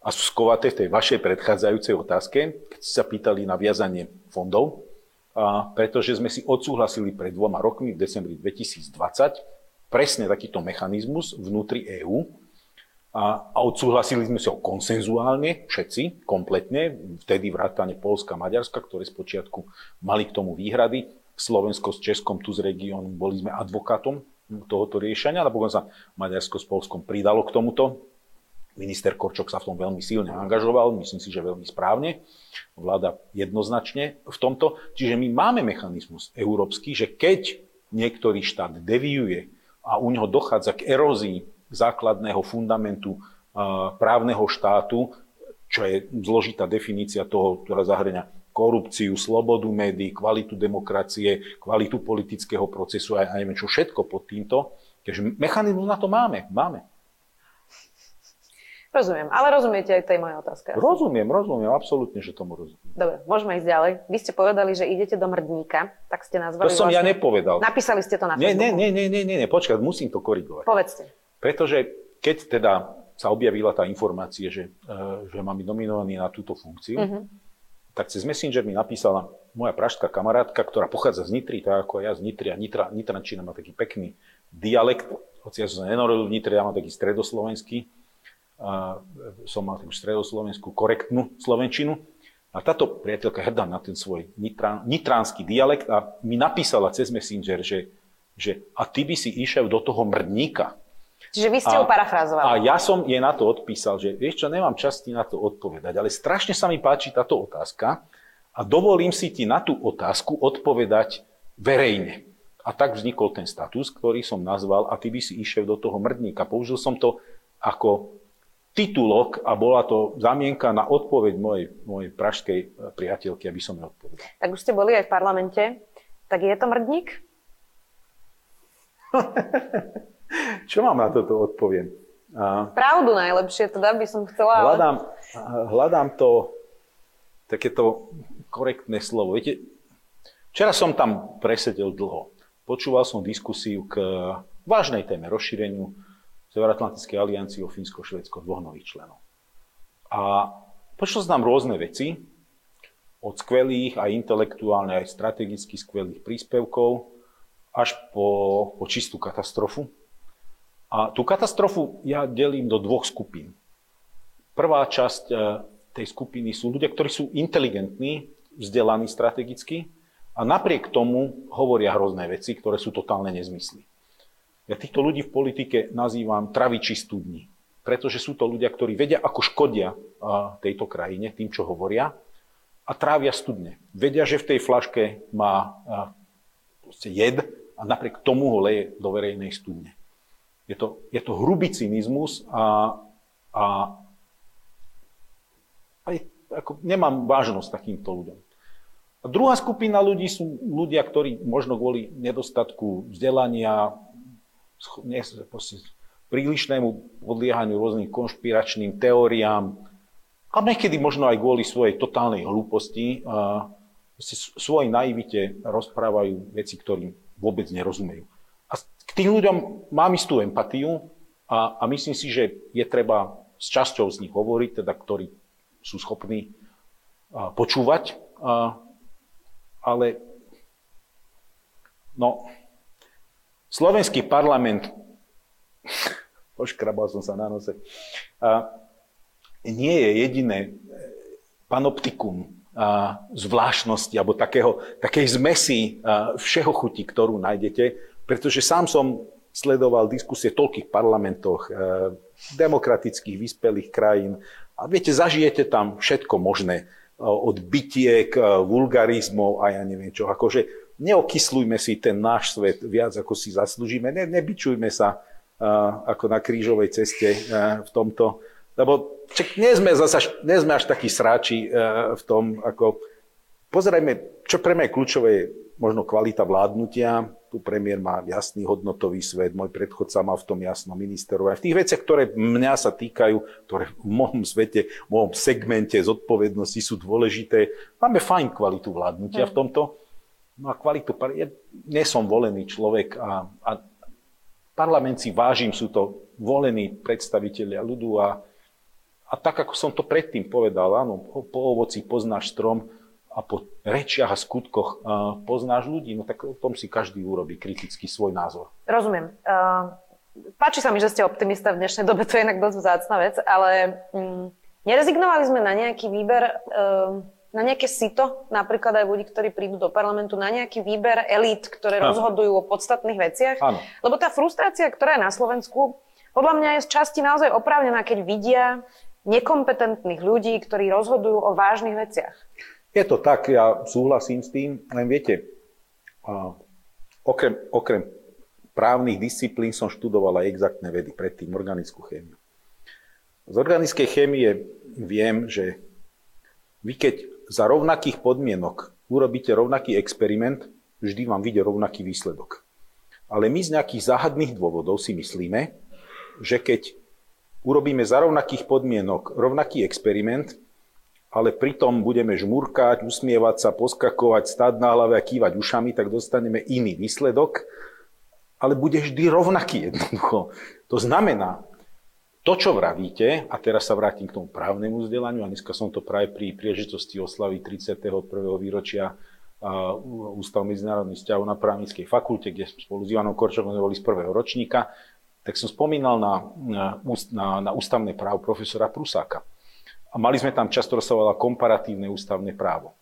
a sú skovaté v tej vašej predchádzajúcej otázke, keď ste sa pýtali na viazanie fondov, a pretože sme si odsúhlasili pred dvoma rokmi, v decembri 2020, presne takýto mechanizmus vnútri EÚ a, a odsúhlasili sme si ho konsenzuálne, všetci, kompletne, vtedy vrátane Polska a Maďarska, ktoré spočiatku mali k tomu výhrady. Slovensko s Českom tu z regiónu boli sme advokátom tohoto riešenia. Napokon sa Maďarsko s Polskom pridalo k tomuto. Minister Korčok sa v tom veľmi silne angažoval, myslím si, že veľmi správne. Vláda jednoznačne v tomto. Čiže my máme mechanizmus európsky, že keď niektorý štát deviuje a u neho dochádza k erózii základného fundamentu právneho štátu, čo je zložitá definícia toho, ktorá zahrňa korupciu, slobodu médií, kvalitu demokracie, kvalitu politického procesu a, a neviem čo všetko pod týmto. Takže mechanizmus na to máme. Máme. Rozumiem, ale rozumiete aj tej mojej otázke. Rozumiem, rozumiem, absolútne, že tomu rozumiem. Dobre, môžeme ísť ďalej. Vy ste povedali, že idete do Mrdníka, tak ste nazvali To som vlastne... ja nepovedal. Napísali ste to na nie, Facebooku. Nie, nie, nie, nie, nie, počkať, musím to korigovať. Povedzte. Pretože keď teda sa objavila tá informácia, že, uh, že mám byť nominovaný na túto funkciu, uh-huh. Tak cez Messenger mi napísala moja pražská kamarátka, ktorá pochádza z Nitry, tak ako ja z Nitry a Nitra, Nitrančina má taký pekný dialekt, hoci ja som sa nenarodil v Nitre, ja mám taký stredoslovenský, a som mal takú stredoslovenskú korektnú slovenčinu. A táto priateľka hrdá na ten svoj nitrán, nitránsky dialekt a mi napísala cez Messenger, že, že a ty by si išiel do toho mrdníka. Čiže vy ste a, ju parafrázovali. A ja som jej na to odpísal, že vieš čo, nemám čas ti na to odpovedať, ale strašne sa mi páči táto otázka a dovolím si ti na tú otázku odpovedať verejne. A tak vznikol ten status, ktorý som nazval a ty by si išiel do toho mrdníka. Použil som to ako titulok a bola to zamienka na odpoveď mojej, mojej pražskej priateľky, aby som jej odpovedal. Tak už ste boli aj v parlamente. Tak je to mrdník? Čo mám na toto odpoviem? A... Pravdu najlepšie, teda by som chcela. Hľadám, hľadám to takéto korektné slovo. Viete, včera som tam presedel dlho. Počúval som diskusiu k vážnej téme rozšíreniu Severoatlantickej aliancii o Fínsko, Švedsko, dvoch nových členov. A počul som tam rôzne veci, od skvelých aj intelektuálne, aj strategicky skvelých príspevkov, až po, po čistú katastrofu. A tú katastrofu ja delím do dvoch skupín. Prvá časť e, tej skupiny sú ľudia, ktorí sú inteligentní, vzdelaní strategicky a napriek tomu hovoria hrozné veci, ktoré sú totálne nezmysly. Ja týchto ľudí v politike nazývam traviči studni, pretože sú to ľudia, ktorí vedia, ako škodia tejto krajine tým, čo hovoria a trávia studne. Vedia, že v tej flaške má jed a napriek tomu ho leje do verejnej studne. Je to, je to hrubý cynizmus a, a, a je, ako, nemám vážnosť takýmto ľuďom. A druhá skupina ľudí sú ľudia, ktorí možno kvôli nedostatku vzdelania, prílišnému podliehaniu rôznym konšpiračným teóriám a niekedy možno aj kvôli svojej totálnej hlúposti a svojej naivite rozprávajú veci, ktorým vôbec nerozumejú. A k tým ľuďom mám istú empatiu a, a myslím si, že je treba s časťou z nich hovoriť, teda ktorí sú schopní a, počúvať, a, ale no, Slovenský parlament, poškrabal som sa na nose, a nie je jediné e, panoptikum a zvláštnosti alebo takého, takej zmesi všeho chuti, ktorú nájdete, pretože sám som sledoval diskusie v toľkých parlamentoch, e, demokratických, vyspelých krajín a viete, zažijete tam všetko možné, od bytiek, vulgarizmov a ja neviem čo. Akože neokyslujme si ten náš svet viac, ako si zaslúžime, ne, nebyčujme sa ako na krížovej ceste v tomto, lebo čak, nie, sme zasa, nie sme až takí sráči v tom, ako pozerajme, čo pre mňa je kľúčové, je možno kvalita vládnutia, tu premiér má jasný hodnotový svet, môj predchodca má v tom jasno ministerov. Aj v tých veciach, ktoré mňa sa týkajú, ktoré v môjom svete, v môjom segmente zodpovednosti sú dôležité, máme fajn kvalitu vládnutia v tomto. No a kvalitu, ja nie som volený človek a, a parlament si vážim, sú to volení predstavitelia ľudu a, a tak, ako som to predtým povedal, áno, po ovoci poznáš strom a po rečiach a skutkoch a poznáš ľudí, no tak o tom si každý urobí kriticky svoj názor. Rozumiem. Uh, páči sa mi, že ste optimista v dnešnej dobe, to je inak dosť vzácna vec, ale um, nerezignovali sme na nejaký výber uh, na nejaké sito, napríklad aj ľudí, ktorí prídu do parlamentu, na nejaký výber elít, ktoré ano. rozhodujú o podstatných veciach. Ano. Lebo tá frustrácia, ktorá je na Slovensku, podľa mňa je z časti naozaj oprávnená, keď vidia nekompetentných ľudí, ktorí rozhodujú o vážnych veciach. Je to tak, ja súhlasím s tým, len viete, okrem, okrem právnych disciplín som študoval aj exaktné vedy, predtým organickú chémiu. Z organickej chémie viem, že vy keď za rovnakých podmienok urobíte rovnaký experiment, vždy vám vyjde rovnaký výsledok. Ale my z nejakých záhadných dôvodov si myslíme, že keď urobíme za rovnakých podmienok rovnaký experiment, ale pritom budeme žmurkať, usmievať sa, poskakovať, stáť na hlave a kývať ušami, tak dostaneme iný výsledok, ale bude vždy rovnaký jednoducho. To znamená, to, čo vravíte, a teraz sa vrátim k tomu právnemu vzdelaniu, a dneska som to práve pri príležitosti oslavy 31. výročia Ústav medzinárodných vzťahov na právnickej fakulte, kde spolu s Ivanom Korčokom boli z prvého ročníka, tak som spomínal na, na, na ústavné právo profesora Prusáka. A mali sme tam často sa komparatívne ústavné právo.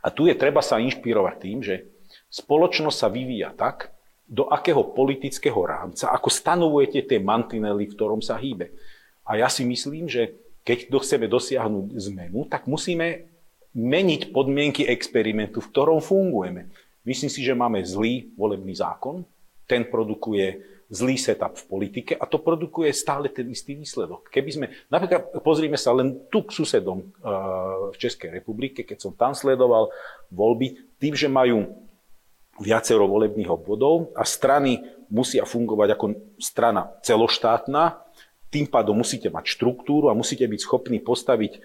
A tu je treba sa inšpirovať tým, že spoločnosť sa vyvíja tak, do akého politického rámca, ako stanovujete tie mantinely, v ktorom sa hýbe. A ja si myslím, že keď chceme dosiahnuť zmenu, tak musíme meniť podmienky experimentu, v ktorom fungujeme. Myslím si, že máme zlý volebný zákon, ten produkuje zlý setup v politike a to produkuje stále ten istý výsledok. Keby sme, napríklad pozrime sa len tu k susedom uh, v Českej republike, keď som tam sledoval voľby, tým, že majú viacero volebných obvodov a strany musia fungovať ako strana celoštátna, tým pádom musíte mať štruktúru a musíte byť schopní postaviť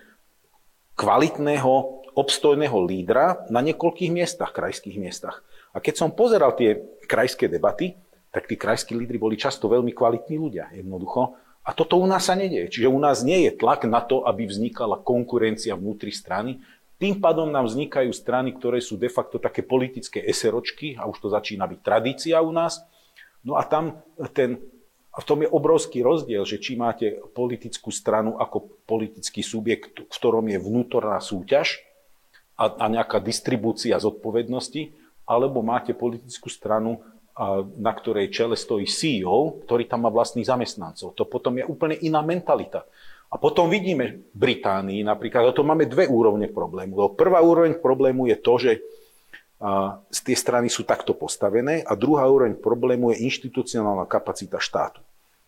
kvalitného, obstojného lídra na niekoľkých miestach, krajských miestach. A keď som pozeral tie krajské debaty, tak tí krajskí lídry boli často veľmi kvalitní ľudia, jednoducho. A toto u nás sa nedieje. Čiže u nás nie je tlak na to, aby vznikala konkurencia vnútri strany, tým pádom nám vznikajú strany, ktoré sú de facto také politické eseročky, a už to začína byť tradícia u nás. No a tam ten, a v tom je obrovský rozdiel, že či máte politickú stranu ako politický subjekt, v ktorom je vnútorná súťaž a, a nejaká distribúcia zodpovednosti, alebo máte politickú stranu, na ktorej čele stojí CEO, ktorý tam má vlastných zamestnancov. To potom je úplne iná mentalita. A potom vidíme v Británii napríklad, a to máme dve úrovne problému. Prvá úroveň problému je to, že z tie strany sú takto postavené a druhá úroveň problému je inštitucionálna kapacita štátu.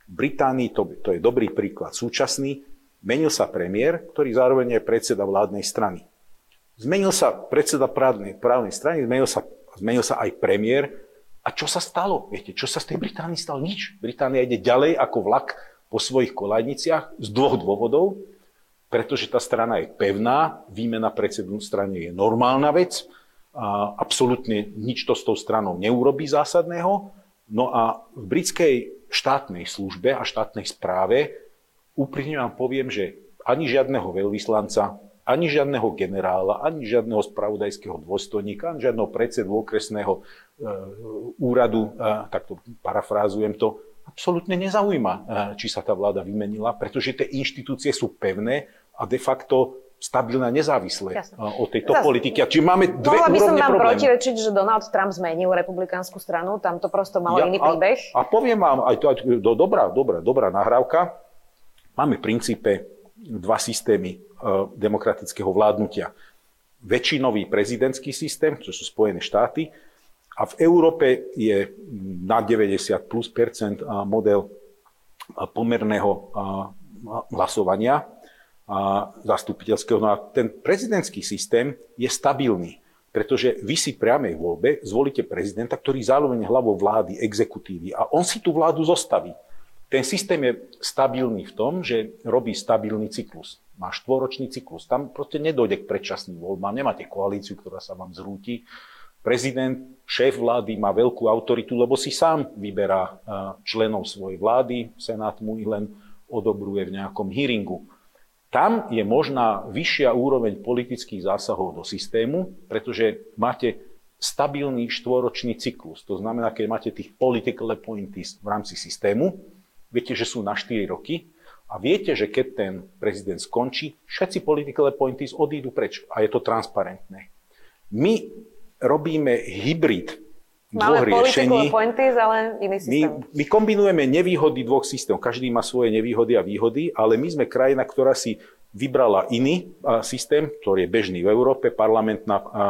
V Británii to, to je dobrý príklad. Súčasný menil sa premiér, ktorý zároveň je predseda vládnej strany. Zmenil sa predseda právnej, právnej strany, zmenil sa, zmenil sa aj premiér. A čo sa stalo? Viete, čo sa z tej Británii stalo? Nič. Británia ide ďalej ako vlak po svojich kolajniciach z dvoch dôvodov. Pretože tá strana je pevná, výmena predsedu strane je normálna vec, a absolútne nič to s tou stranou neurobí zásadného. No a v britskej štátnej službe a štátnej správe úprimne vám poviem, že ani žiadneho veľvyslanca, ani žiadneho generála, ani žiadneho spravodajského dôstojníka, ani žiadneho predsedu okresného úradu, e, takto parafrázujem to, absolútne nezaujíma, eh, či sa tá vláda vymenila, pretože tie inštitúcie sú pevné a de facto stabilné a nezávislé Jasne. Od tejto Zas, politiky. Čiže máme dve Mohla by som vám protirečiť, že Donald Trump zmenil republikánsku stranu, tam to prosto malo ja, iný príbeh. A, a poviem vám, aj to, aj do, dobrá, dobrá, dobrá nahrávka, máme v princípe dva systémy uh, demokratického vládnutia. Väčšinový prezidentský systém, čo sú Spojené štáty, a v Európe je na 90 plus percent model pomerného hlasovania zastupiteľského. No a ten prezidentský systém je stabilný, pretože vy si priamej voľbe zvolíte prezidenta, ktorý zároveň hlavou vlády, exekutívy a on si tú vládu zostaví. Ten systém je stabilný v tom, že robí stabilný cyklus. Má štvoročný cyklus. Tam proste nedojde k predčasným voľbám. Nemáte koalíciu, ktorá sa vám zrúti Prezident, šéf vlády má veľkú autoritu, lebo si sám vyberá členov svojej vlády, Senát mu ich len odobruje v nejakom hearingu. Tam je možná vyššia úroveň politických zásahov do systému, pretože máte stabilný štvoročný cyklus. To znamená, keď máte tých political appointees v rámci systému, viete, že sú na 4 roky, A viete, že keď ten prezident skončí, všetci political appointees odídu preč a je to transparentné. My robíme hybrid dvoch Máme riešení. appointees, ale iný systém. My, my kombinujeme nevýhody dvoch systémov. Každý má svoje nevýhody a výhody, ale my sme krajina, ktorá si vybrala iný systém, ktorý je bežný v Európe, parlamentná a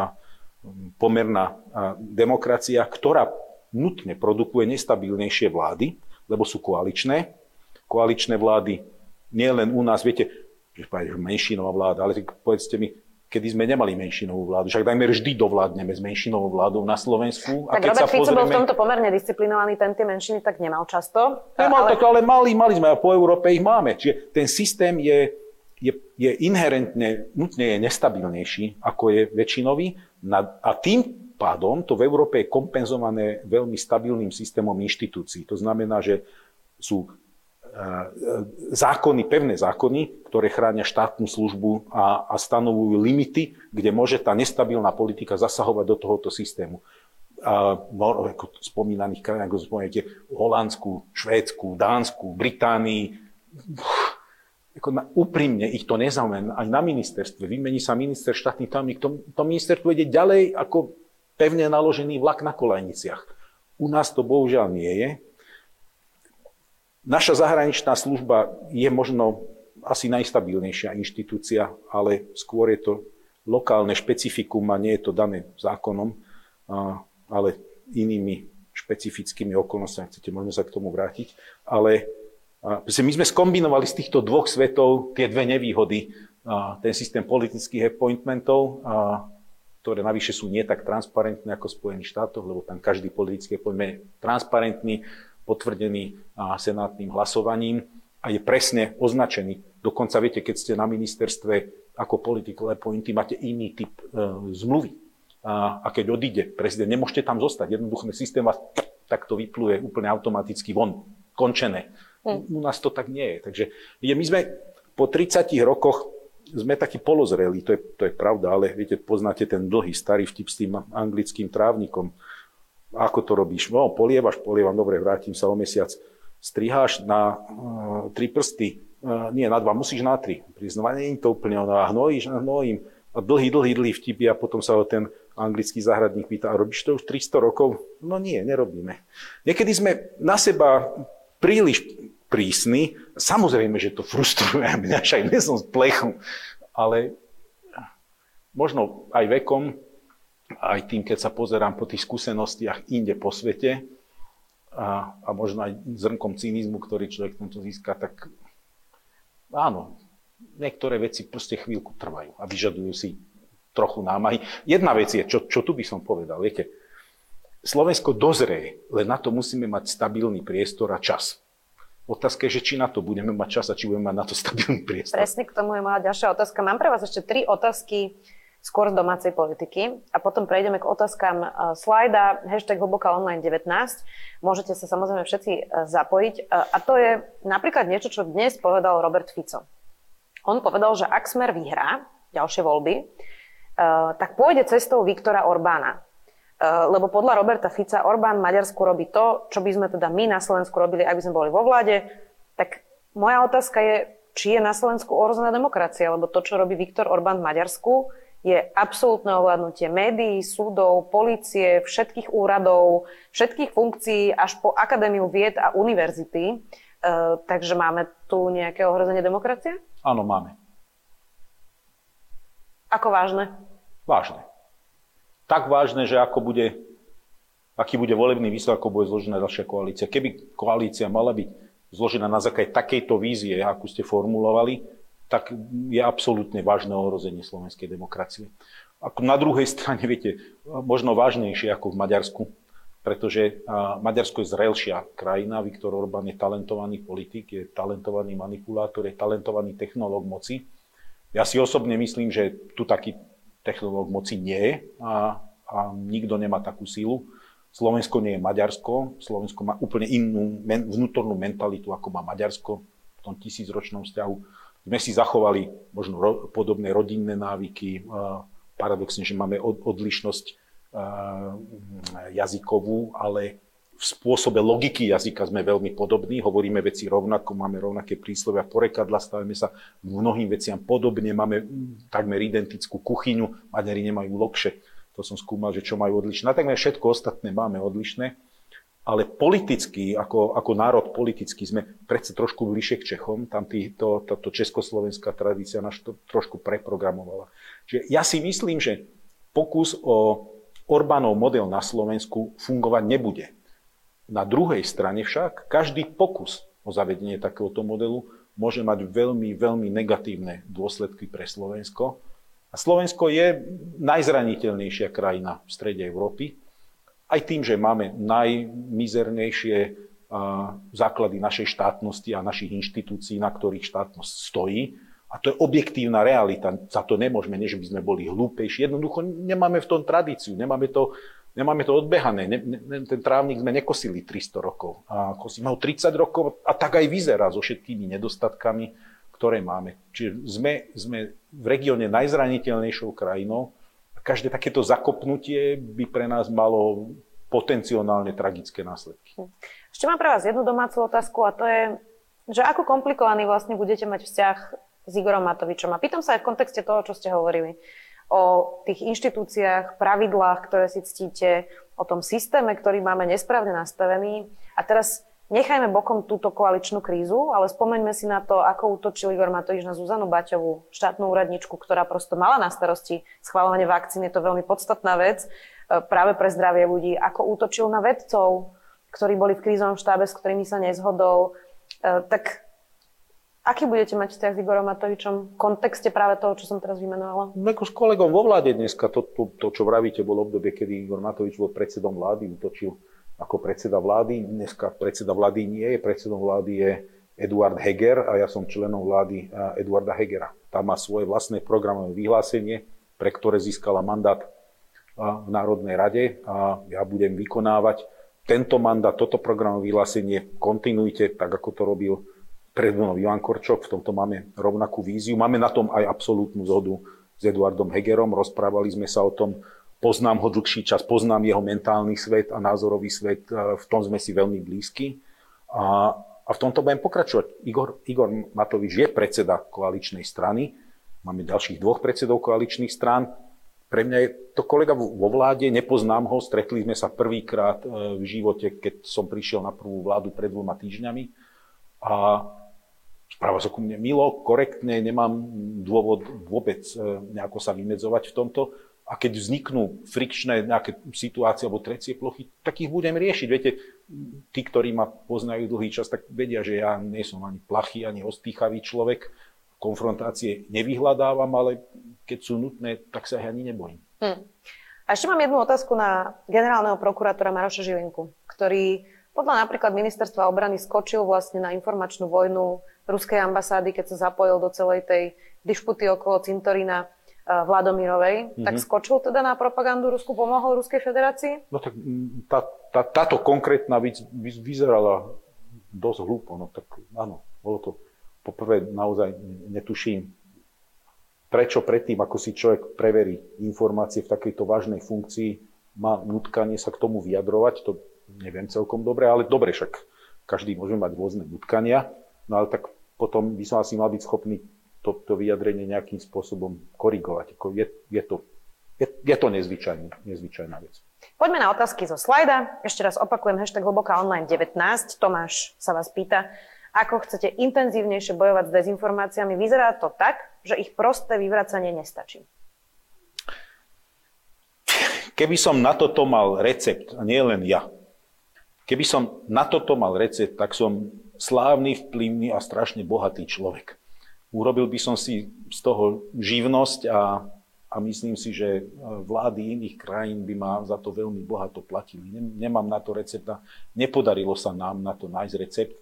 pomerná demokracia, ktorá nutne produkuje nestabilnejšie vlády, lebo sú koaličné koaličné vlády, nie len u nás, viete, že menšinová vláda, ale povedzte mi, kedy sme nemali menšinovú vládu. Však dajme vždy dovládneme s menšinovou vládou na Slovensku. A tak keď Robert sa Fico pozrieme... bol v tomto pomerne disciplinovaný, ten tie menšiny tak nemal často. Nemal ale... tak, ale mali, mali sme a po Európe ich máme. Čiže ten systém je, je, je inherentne, nutne je nestabilnejší, ako je väčšinový. A tým pádom to v Európe je kompenzované veľmi stabilným systémom inštitúcií. To znamená, že sú zákony, pevné zákony, ktoré chránia štátnu službu a, a stanovujú limity, kde môže tá nestabilná politika zasahovať do tohoto systému. A, no, ako spomínaných krajín, ako spomínate, Holandsku, Švédsku, Dánsku, Británii, ako na, úprimne ich to nezaujíma aj na ministerstve. Vymení sa minister štátny tajomník, to, to ministerstvo ide ďalej ako pevne naložený vlak na kolajniciach. U nás to bohužiaľ nie je. Naša zahraničná služba je možno asi najstabilnejšia inštitúcia, ale skôr je to lokálne špecifikum a nie je to dané zákonom, ale inými špecifickými okolnostiami. Chcete, môžeme sa k tomu vrátiť. Ale my sme skombinovali z týchto dvoch svetov tie dve nevýhody. Ten systém politických appointmentov, ktoré navyše sú nie tak transparentné ako v Spojených štátoch, lebo tam každý politický appointment je transparentný, potvrdený senátnym hlasovaním a je presne označený. Dokonca viete, keď ste na ministerstve ako political appointee, máte iný typ e, zmluvy. A, a keď odíde prezident, nemôžete tam zostať. Jednoducho systém vás takto vypluje úplne automaticky von. Končené. Hm. U nás to tak nie je. Takže je, my sme po 30 rokoch sme takí polozrelí, to je, to je pravda, ale viete, poznáte ten dlhý starý vtip s tým anglickým trávnikom ako to robíš? No, polievaš, polievam, dobre, vrátim sa o mesiac. Striháš na uh, tri prsty, uh, nie na dva, musíš na tri. Priznova, nie je to úplne ono. A hnojíš, hnojím. A dlhý, dlhý, dlhý vtipy a potom sa ho ten anglický záhradník pýta, a robíš to už 300 rokov? No nie, nerobíme. Niekedy sme na seba príliš prísni. Samozrejme, že to frustruje mňa, nie som z plechu, ale možno aj vekom aj tým, keď sa pozerám po tých skúsenostiach inde po svete a, a možno aj zrnkom cynizmu, ktorý človek tomto získa, tak áno, niektoré veci proste chvíľku trvajú a vyžadujú si trochu námahy. Jedna vec je, čo, čo tu by som povedal, viete, Slovensko dozrie, len na to musíme mať stabilný priestor a čas. Otázka je, že či na to budeme mať čas a či budeme mať na to stabilný priestor. Presne k tomu je moja ďalšia otázka. Mám pre vás ešte tri otázky skôr z domácej politiky. A potom prejdeme k otázkam e, slajda, hashtag hlboká online 19. Môžete sa samozrejme všetci e, zapojiť. E, a to je napríklad niečo, čo dnes povedal Robert Fico. On povedal, že ak Smer vyhrá ďalšie voľby, tak pôjde cestou Viktora Orbána. Lebo podľa Roberta Fica Orbán Maďarsku robí to, čo by sme teda my na Slovensku robili, ak by sme boli vo vláde. Tak moja otázka je, či je na Slovensku ohrozená demokracia, lebo to, čo robí Viktor Orbán v Maďarsku, je absolútne ovládnutie médií, súdov, policie, všetkých úradov, všetkých funkcií až po Akadémiu vied a univerzity. E, takže máme tu nejaké ohrozenie demokracie? Áno, máme. Ako vážne? Vážne. Tak vážne, že ako bude, aký bude volebný výsledok, ako bude zložená ďalšia koalícia. Keby koalícia mala byť zložená na základe takejto vízie, akú ste formulovali, tak je absolútne vážne ohrozenie slovenskej demokracie. Ako na druhej strane, viete, možno vážnejšie ako v Maďarsku, pretože Maďarsko je zrelšia krajina, Viktor Orbán je talentovaný politik, je talentovaný manipulátor, je talentovaný technológ moci. Ja si osobne myslím, že tu taký technológ moci nie je a, a nikto nemá takú sílu. Slovensko nie je Maďarsko, Slovensko má úplne inú men, vnútornú mentalitu, ako má Maďarsko v tom tisícročnom vzťahu sme si zachovali možno ro, podobné rodinné návyky, paradoxne, že máme od, odlišnosť jazykovú, ale v spôsobe logiky jazyka sme veľmi podobní, hovoríme veci rovnako, máme rovnaké príslovia, porekadla, stavíme sa mnohým veciam podobne, máme takmer identickú kuchyňu, Maďari nemajú lokše, to som skúmal, že čo majú odlišné. A takmer všetko ostatné máme odlišné, ale politicky, ako, ako národ politicky, sme predsa trošku bližšie k Čechom, tam tý, to, táto československá tradícia nás to trošku preprogramovala. Čiže ja si myslím, že pokus o Orbánov model na Slovensku fungovať nebude na druhej strane však každý pokus o zavedenie takéhoto modelu môže mať veľmi, veľmi negatívne dôsledky pre Slovensko. A Slovensko je najzraniteľnejšia krajina v strede Európy, aj tým, že máme najmizernejšie základy našej štátnosti a našich inštitúcií, na ktorých štátnosť stojí. A to je objektívna realita. Za to nemôžeme, než by sme boli hlúpejší. Jednoducho nemáme v tom tradíciu, nemáme to nemáme to odbehané. Ne, ne, ten trávnik sme nekosili 300 rokov. A kosíme ho 30 rokov a tak aj vyzerá so všetkými nedostatkami, ktoré máme. Čiže sme, sme v regióne najzraniteľnejšou krajinou každé takéto zakopnutie by pre nás malo potenciálne tragické následky. Ešte mám pre vás jednu domácu otázku a to je, že ako komplikovaný vlastne budete mať vzťah s Igorom Matovičom. A pýtam sa aj v kontexte toho, čo ste hovorili o tých inštitúciách, pravidlách, ktoré si ctíte, o tom systéme, ktorý máme nesprávne nastavený. A teraz nechajme bokom túto koaličnú krízu, ale spomeňme si na to, ako útočil Igor Matovič na Zuzanu Baťovú, štátnu úradničku, ktorá prosto mala na starosti schváľovanie vakcín. Je to veľmi podstatná vec e, práve pre zdravie ľudí. Ako útočil na vedcov, ktorí boli v krízovom štábe, s ktorými sa nezhodol. E, tak Aký budete mať vzťah s Igorom Matovičom v kontexte práve toho, čo som teraz vymenovala? No ako s kolegom vo vláde dneska, to, to, to čo vravíte, bolo obdobie, kedy Igor Matovič bol predsedom vlády, utočil ako predseda vlády. Dneska predseda vlády nie je, predsedom vlády je Eduard Heger a ja som členom vlády Eduarda Hegera. Tam má svoje vlastné programové vyhlásenie, pre ktoré získala mandát v Národnej rade a ja budem vykonávať tento mandát, toto programové vyhlásenie kontinuite, tak ako to robil pred mnou Ivan Korčok, v tomto máme rovnakú víziu. Máme na tom aj absolútnu zhodu s Eduardom Hegerom, rozprávali sme sa o tom, poznám ho dlhší čas, poznám jeho mentálny svet a názorový svet, e, v tom sme si veľmi blízki. A, a v tomto budem pokračovať. Igor, Igor Matovič je predseda koaličnej strany, máme ďalších dvoch predsedov koaličných strán. Pre mňa je to kolega vo vláde, nepoznám ho, stretli sme sa prvýkrát e, v živote, keď som prišiel na prvú vládu pred dvoma týždňami. A správa sa ku mne milo, korektne, nemám dôvod vôbec e, nejako sa vymedzovať v tomto. A keď vzniknú frikčné nejaké situácie alebo trecie plochy, tak ich budem riešiť. Viete, tí, ktorí ma poznajú dlhý čas, tak vedia, že ja nie som ani plachý, ani ostýchavý človek. Konfrontácie nevyhľadávam, ale keď sú nutné, tak sa ich ani nebojím. Hmm. A ešte mám jednu otázku na generálneho prokurátora Maroša Žilinku, ktorý podľa napríklad ministerstva obrany skočil vlastne na informačnú vojnu ruskej ambasády, keď sa zapojil do celej tej dišputy okolo cintorína Vladomirovej, mm-hmm. tak skočil teda na propagandu Rusku, pomohol Ruskej federácii? No tak tá, tá, táto konkrétna vec vyzerala dosť hlúpo. No tak áno, bolo to poprvé naozaj netuším, prečo predtým, ako si človek preverí informácie v takejto vážnej funkcii, má nutkanie sa k tomu vyjadrovať, to neviem celkom dobre, ale dobre, však každý môže mať rôzne nutkania, no ale tak potom by som asi mal byť schopný to, to vyjadrenie nejakým spôsobom korigovať. Ako je, je, to, je, je to nezvyčajná vec. Poďme na otázky zo slajda. Ešte raz opakujem hashtag hlboká online 19. Tomáš sa vás pýta, ako chcete intenzívnejšie bojovať s dezinformáciami. Vyzerá to tak, že ich prosté vyvracanie nestačí. Keby som na toto mal recept, a nie len ja, keby som na toto mal recept, tak som slávny, vplyvný a strašne bohatý človek. Urobil by som si z toho živnosť a, a myslím si, že vlády iných krajín by ma za to veľmi bohato platili. Nemám na to recepta, nepodarilo sa nám na to nájsť recept.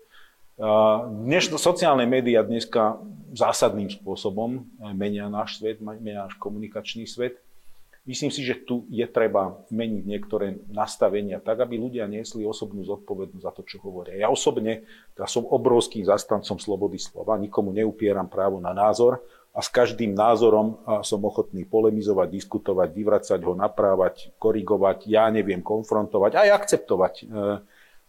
Dnes sociálne médiá dneska zásadným spôsobom menia náš svet, menia náš komunikačný svet. Myslím si, že tu je treba meniť niektoré nastavenia tak, aby ľudia niesli osobnú zodpovednosť za to, čo hovoria. Ja osobne ja som obrovským zastancom slobody slova, nikomu neupieram právo na názor a s každým názorom som ochotný polemizovať, diskutovať, vyvracať ho, naprávať, korigovať, ja neviem, konfrontovať aj akceptovať. E,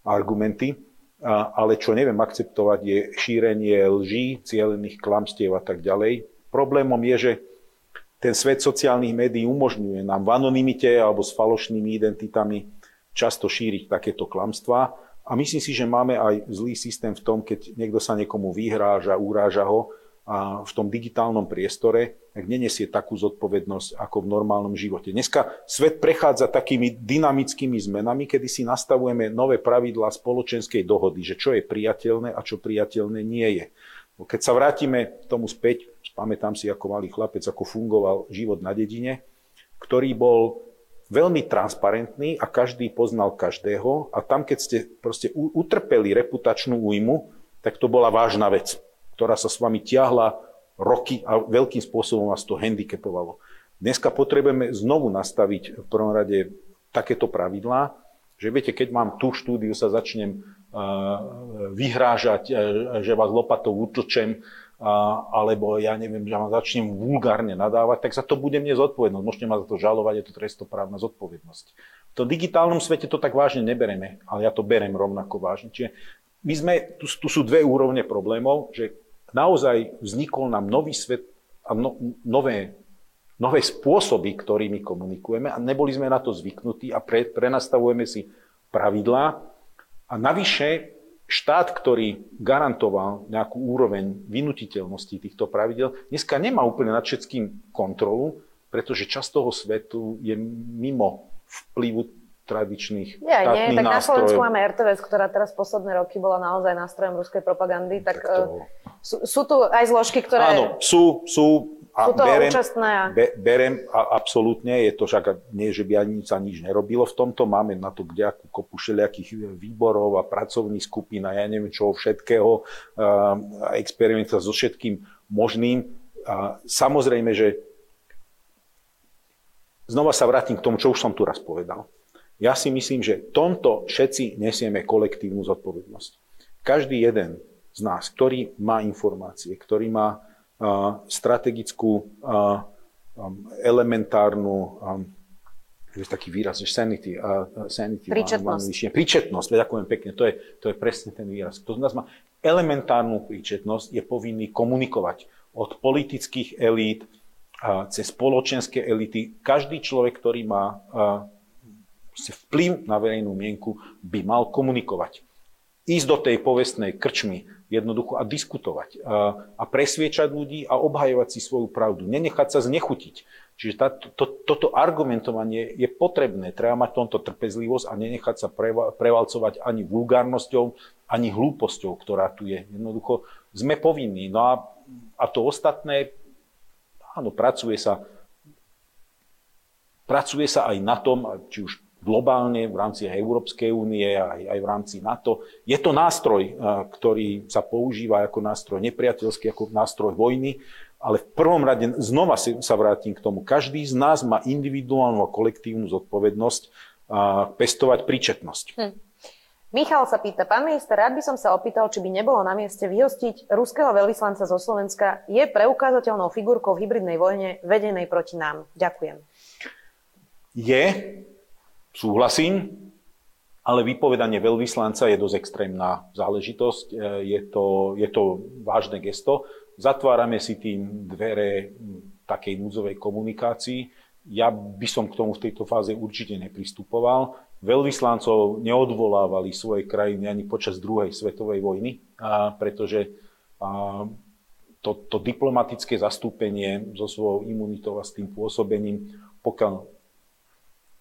argumenty, ale čo neviem akceptovať je šírenie lží, cieľených klamstiev a tak ďalej. Problémom je, že ten svet sociálnych médií umožňuje nám v anonimite alebo s falošnými identitami často šíriť takéto klamstvá. A myslím si, že máme aj zlý systém v tom, keď niekto sa niekomu vyhráža, uráža ho a v tom digitálnom priestore, tak nenesie takú zodpovednosť ako v normálnom živote. Dneska svet prechádza takými dynamickými zmenami, kedy si nastavujeme nové pravidlá spoločenskej dohody, že čo je priateľné a čo priateľné nie je. Keď sa vrátime tomu späť, pamätám si ako malý chlapec, ako fungoval život na dedine, ktorý bol veľmi transparentný a každý poznal každého a tam, keď ste proste utrpeli reputačnú újmu, tak to bola vážna vec, ktorá sa s vami tiahla roky a veľkým spôsobom vás to handicapovalo. Dneska potrebujeme znovu nastaviť v prvom rade takéto pravidlá, že viete, keď mám tú štúdiu, sa začnem vyhrážať, že vás lopatou utlčem, alebo ja neviem, že vám začnem vulgárne nadávať, tak za to bude mne zodpovednosť. Môžete ma za to žalovať, je to trestoprávna zodpovednosť. V tom digitálnom svete to tak vážne nebereme, ale ja to berem rovnako vážne. Čiže my sme, tu, tu sú dve úrovne problémov, že naozaj vznikol nám nový svet a no, nové, nové spôsoby, ktorými komunikujeme a neboli sme na to zvyknutí a pre, prenastavujeme si pravidlá, a navyše štát, ktorý garantoval nejakú úroveň vynutiteľnosti týchto pravidel, dneska nemá úplne nad všetkým kontrolu, pretože časť toho svetu je mimo vplyvu tradičných ja, nie, tak nástrojov. na Slovensku máme RTVS, ktorá teraz posledné roky bola naozaj nástrojom ruskej propagandy, tak, tak to... sú, sú tu aj zložky, ktoré... Áno, sú, sú a Sú to berem, účastné. Be, berem a absolútne, je to však nie, že by ani sa nič nerobilo v tomto. Máme na to kde akú kopu všelijakých výborov a pracovných skupín a ja neviem čoho všetkého, a experimentovať so všetkým možným. A samozrejme, že znova sa vrátim k tomu, čo už som tu raz povedal. Ja si myslím, že tomto všetci nesieme kolektívnu zodpovednosť. Každý jeden z nás, ktorý má informácie, ktorý má strategickú elementárnu je taký výraz, že sanity, sanity príčetnosť. príčetnosť, ďakujem pekne, to je, to je presne ten výraz. Kto z nás má elementárnu príčetnosť, je povinný komunikovať od politických elít cez spoločenské elity. Každý človek, ktorý má vplyv na verejnú mienku, by mal komunikovať. Ísť do tej povestnej krčmy, jednoducho a diskutovať a, a presviečať ľudí a obhajovať si svoju pravdu. Nenechať sa znechutiť. Čiže tá, to, toto argumentovanie je potrebné. Treba mať tomto trpezlivosť a nenechať sa prevalcovať ani vulgárnosťou, ani hlúposťou, ktorá tu je. Jednoducho sme povinní. No a, a to ostatné, áno, pracuje sa, pracuje sa aj na tom, či už globálne v rámci Európskej únie, aj, aj v rámci NATO. Je to nástroj, ktorý sa používa ako nástroj nepriateľský, ako nástroj vojny, ale v prvom rade znova sa vrátim k tomu. Každý z nás má individuálnu a kolektívnu zodpovednosť pestovať príčetnosť. Hm. Michal sa pýta, pán minister, rád by som sa opýtal, či by nebolo na mieste vyhostiť ruského veľvyslanca zo Slovenska. Je preukázateľnou figurkou v hybridnej vojne vedenej proti nám. Ďakujem. Je, súhlasím, ale vypovedanie veľvyslanca je dosť extrémna záležitosť. E, je to, je to vážne gesto. Zatvárame si tým dvere takej núdzovej komunikácii. Ja by som k tomu v tejto fáze určite nepristupoval. Veľvyslancov neodvolávali svoje krajiny ani počas druhej svetovej vojny, pretože to, to diplomatické zastúpenie so svojou imunitou a s tým pôsobením, pokiaľ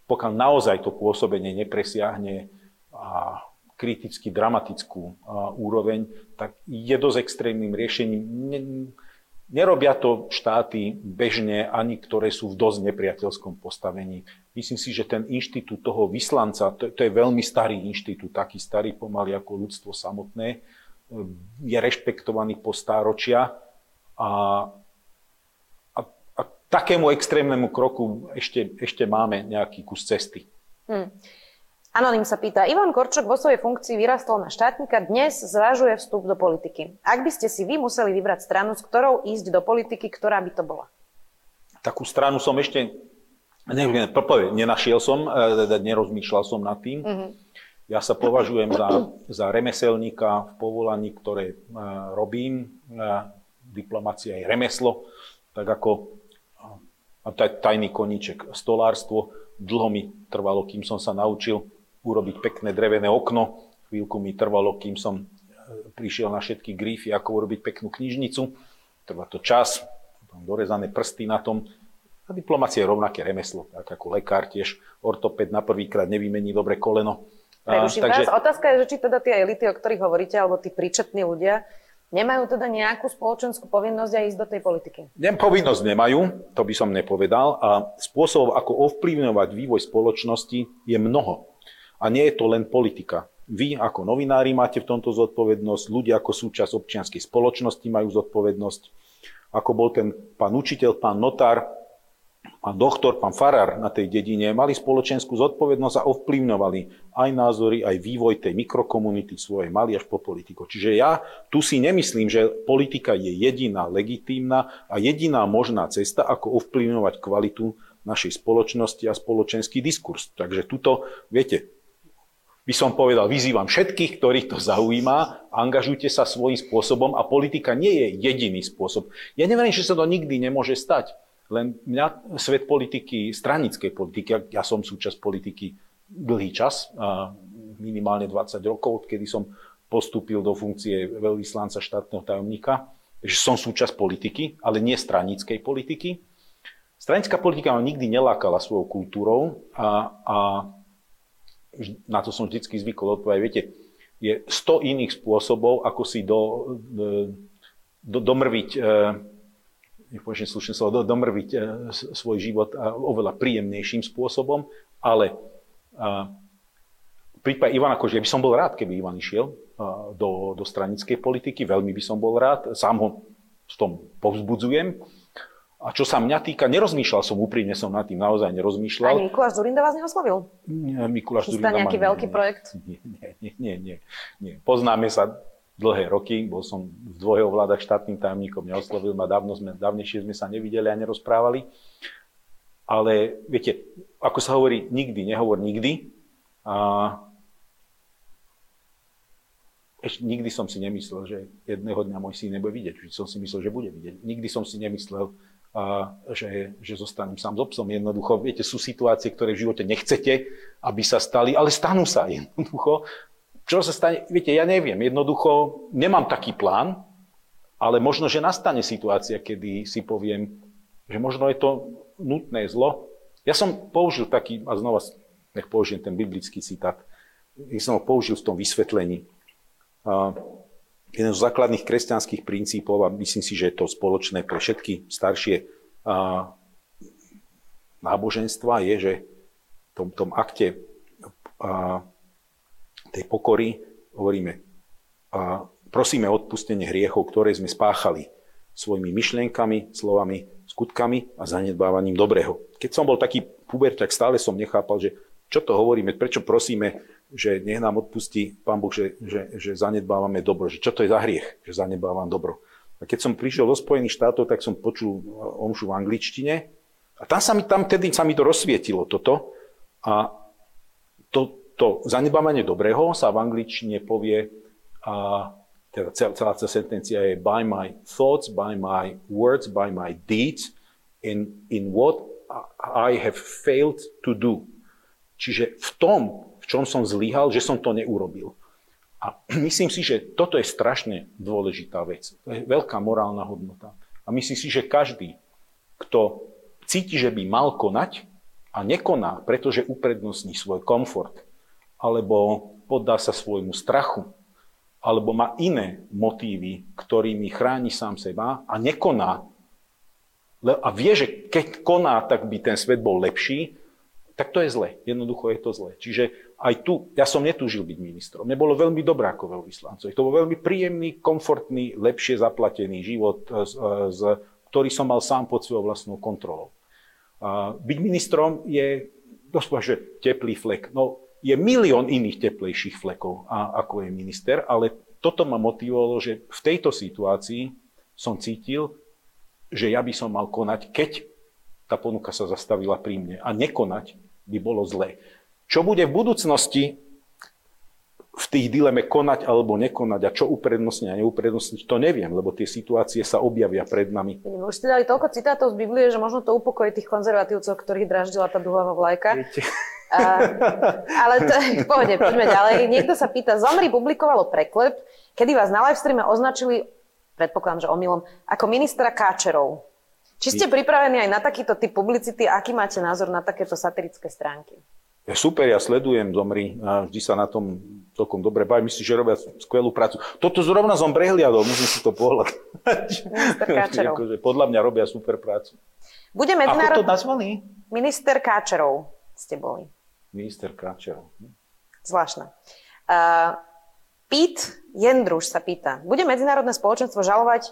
pokiaľ naozaj to pôsobenie nepresiahne a kriticky dramatickú úroveň, tak je dosť extrémnym riešením. Nerobia to štáty bežne, ani ktoré sú v dosť nepriateľskom postavení. Myslím si, že ten inštitút toho vyslanca, to, to je veľmi starý inštitút, taký starý pomaly ako ľudstvo samotné, je rešpektovaný po stáročia a takému extrémnemu kroku ešte, ešte máme nejaký kus cesty. Hmm. Anonym sa pýta, Ivan Korčok vo svojej funkcii vyrastol na štátnika, dnes zvažuje vstup do politiky. Ak by ste si vy museli vybrať stranu, s ktorou ísť do politiky, ktorá by to bola? Takú stranu som ešte ne, nenašiel som, e, nerozmýšľal som nad tým. Mm-hmm. Ja sa považujem za, za remeselníka v povolaní, ktoré robím. Diplomácia je remeslo, tak ako tajný koníček stolárstvo. Dlho mi trvalo, kým som sa naučil urobiť pekné drevené okno. Chvíľku mi trvalo, kým som prišiel na všetky grífy, ako urobiť peknú knižnicu. Trvá to čas, dorezané prsty na tom. A diplomácia je rovnaké remeslo, tak ako lekár tiež. Ortoped na prvýkrát nevymení dobre koleno. Preruším takže... vás. Otázka je, že či teda tie elity, o ktorých hovoríte, alebo tí príčetní ľudia, nemajú teda nejakú spoločenskú povinnosť aj ísť do tej politiky? Nem, povinnosť nemajú, to by som nepovedal. A spôsobov, ako ovplyvňovať vývoj spoločnosti, je mnoho. A nie je to len politika. Vy ako novinári máte v tomto zodpovednosť, ľudia ako súčasť občianskej spoločnosti majú zodpovednosť ako bol ten pán učiteľ, pán notár, pán doktor, pán farár na tej dedine, mali spoločenskú zodpovednosť a ovplyvňovali aj názory, aj vývoj tej mikrokomunity svojej, mali až po politiku. Čiže ja tu si nemyslím, že politika je jediná legitímna a jediná možná cesta, ako ovplyvňovať kvalitu našej spoločnosti a spoločenský diskurs. Takže tuto, viete, by som povedal, vyzývam všetkých, ktorých to zaujíma, angažujte sa svojím spôsobom a politika nie je jediný spôsob. Ja neviem, že sa to nikdy nemôže stať, len mňa svet politiky, stranickej politiky, ja som súčasť politiky dlhý čas, minimálne 20 rokov, odkedy som postúpil do funkcie veľvyslanca štátneho tajomníka, že som súčasť politiky, ale nie stranickej politiky. Stranická politika ma nikdy nelákala svojou kultúrou a, a na to som vždy zvykol odpovedať, viete, je 100 iných spôsobov, ako si do, do, domrviť, nepoviem slušne slovo, do, domrviť e, svoj život oveľa príjemnejším spôsobom, ale v prípade Ivana Kože, ja by som bol rád, keby Ivan išiel do, do stranickej politiky, veľmi by som bol rád, sám ho v tom povzbudzujem, a čo sa mňa týka, nerozmýšľal som úprimne, som nad tým naozaj nerozmýšľal. Ani Mikuláš Zurinda vás neoslovil? Nie, Mikuláš Zurinda nejaký ma, veľký projekt? Nie, nie, nie, nie, nie. Poznáme sa dlhé roky, bol som v dvoch vládach štátnym tajomníkom, neoslovil ma, dávno sme, dávnejšie sme sa nevideli a nerozprávali. Ale viete, ako sa hovorí, nikdy, nehovor nikdy. A ešte nikdy som si nemyslel, že jedného dňa môj syn nebude vidieť. Vždy som si myslel, že bude vidieť. Nikdy som si nemyslel, a že, že zostanem sám s obsom. Jednoducho, viete, sú situácie, ktoré v živote nechcete, aby sa stali, ale stanú sa jednoducho. Čo sa stane? Viete, ja neviem. Jednoducho nemám taký plán, ale možno, že nastane situácia, kedy si poviem, že možno je to nutné zlo. Ja som použil taký, a znova nech použijem ten biblický citát, ja som ho použil v tom vysvetlení. A jeden z základných kresťanských princípov, a myslím si, že je to spoločné pre všetky staršie a, náboženstva, je, že v tom, tom akte a, tej pokory hovoríme, a, prosíme odpustenie hriechov, ktoré sme spáchali svojimi myšlienkami, slovami, skutkami a zanedbávaním dobrého. Keď som bol taký puber, tak stále som nechápal, že čo to hovoríme, prečo prosíme že nech nám odpustí Pán Boh, že, že, že zanedbávame dobro. Že čo to je za hriech, že zanedbávam dobro. A keď som prišiel do Spojených štátov, tak som počul omšu v angličtine a tam sa mi, tam tedy sa mi to rozsvietilo toto. A to, to zanedbávanie dobrého sa v angličtine povie, a teda celá, tá sentencia je by my thoughts, by my words, by my deeds, in, in what I have failed to do. Čiže v tom, v čom som zlyhal, že som to neurobil. A myslím si, že toto je strašne dôležitá vec. To je veľká morálna hodnota. A myslím si, že každý, kto cíti, že by mal konať a nekoná, pretože uprednostní svoj komfort, alebo poddá sa svojmu strachu, alebo má iné motívy, ktorými chráni sám seba a nekoná, a vie, že keď koná, tak by ten svet bol lepší, tak to je zle. Jednoducho je to zle. Čiže aj tu, ja som netúžil byť ministrom. Mne bolo veľmi dobré ako veľvyslancovi. To bol veľmi príjemný, komfortný, lepšie zaplatený život, z, z, ktorý som mal sám pod svojou vlastnou kontrolou. Byť ministrom je doslova, že teplý flek. No, je milión iných teplejších flekov, a, ako je minister, ale toto ma motivovalo, že v tejto situácii som cítil, že ja by som mal konať, keď tá ponuka sa zastavila pri mne. A nekonať by bolo zlé. Čo bude v budúcnosti, v tých dileme konať alebo nekonať a čo uprednostniť a neuprednostniť, to neviem, lebo tie situácie sa objavia pred nami. Už ste dali toľko citátov z Biblie, že možno to upokojí tých konzervatívcov, ktorých draždila tá duhová vlajka. A, ale to je v pohode, poďme ďalej. Niekto sa pýta, Zomri publikovalo preklep, kedy vás na livestreame označili, predpokladám, že omylom, ako ministra Káčerov. Či ste pripravení aj na takýto typ publicity? Aký máte názor na takéto satirické stránky? Super, ja sledujem Zomri a vždy sa na tom celkom dobre bavím. Myslím, že robia skvelú prácu. Toto zrovna som prehliadol, musím si to pohľadať. Akože podľa mňa robia super prácu. Bude medzinárod... Ako to nazvali? Minister Káčerov ste boli. Minister Káčerov. Zvláštne. Uh, Pít Jendruš sa pýta, bude medzinárodné spoločenstvo žalovať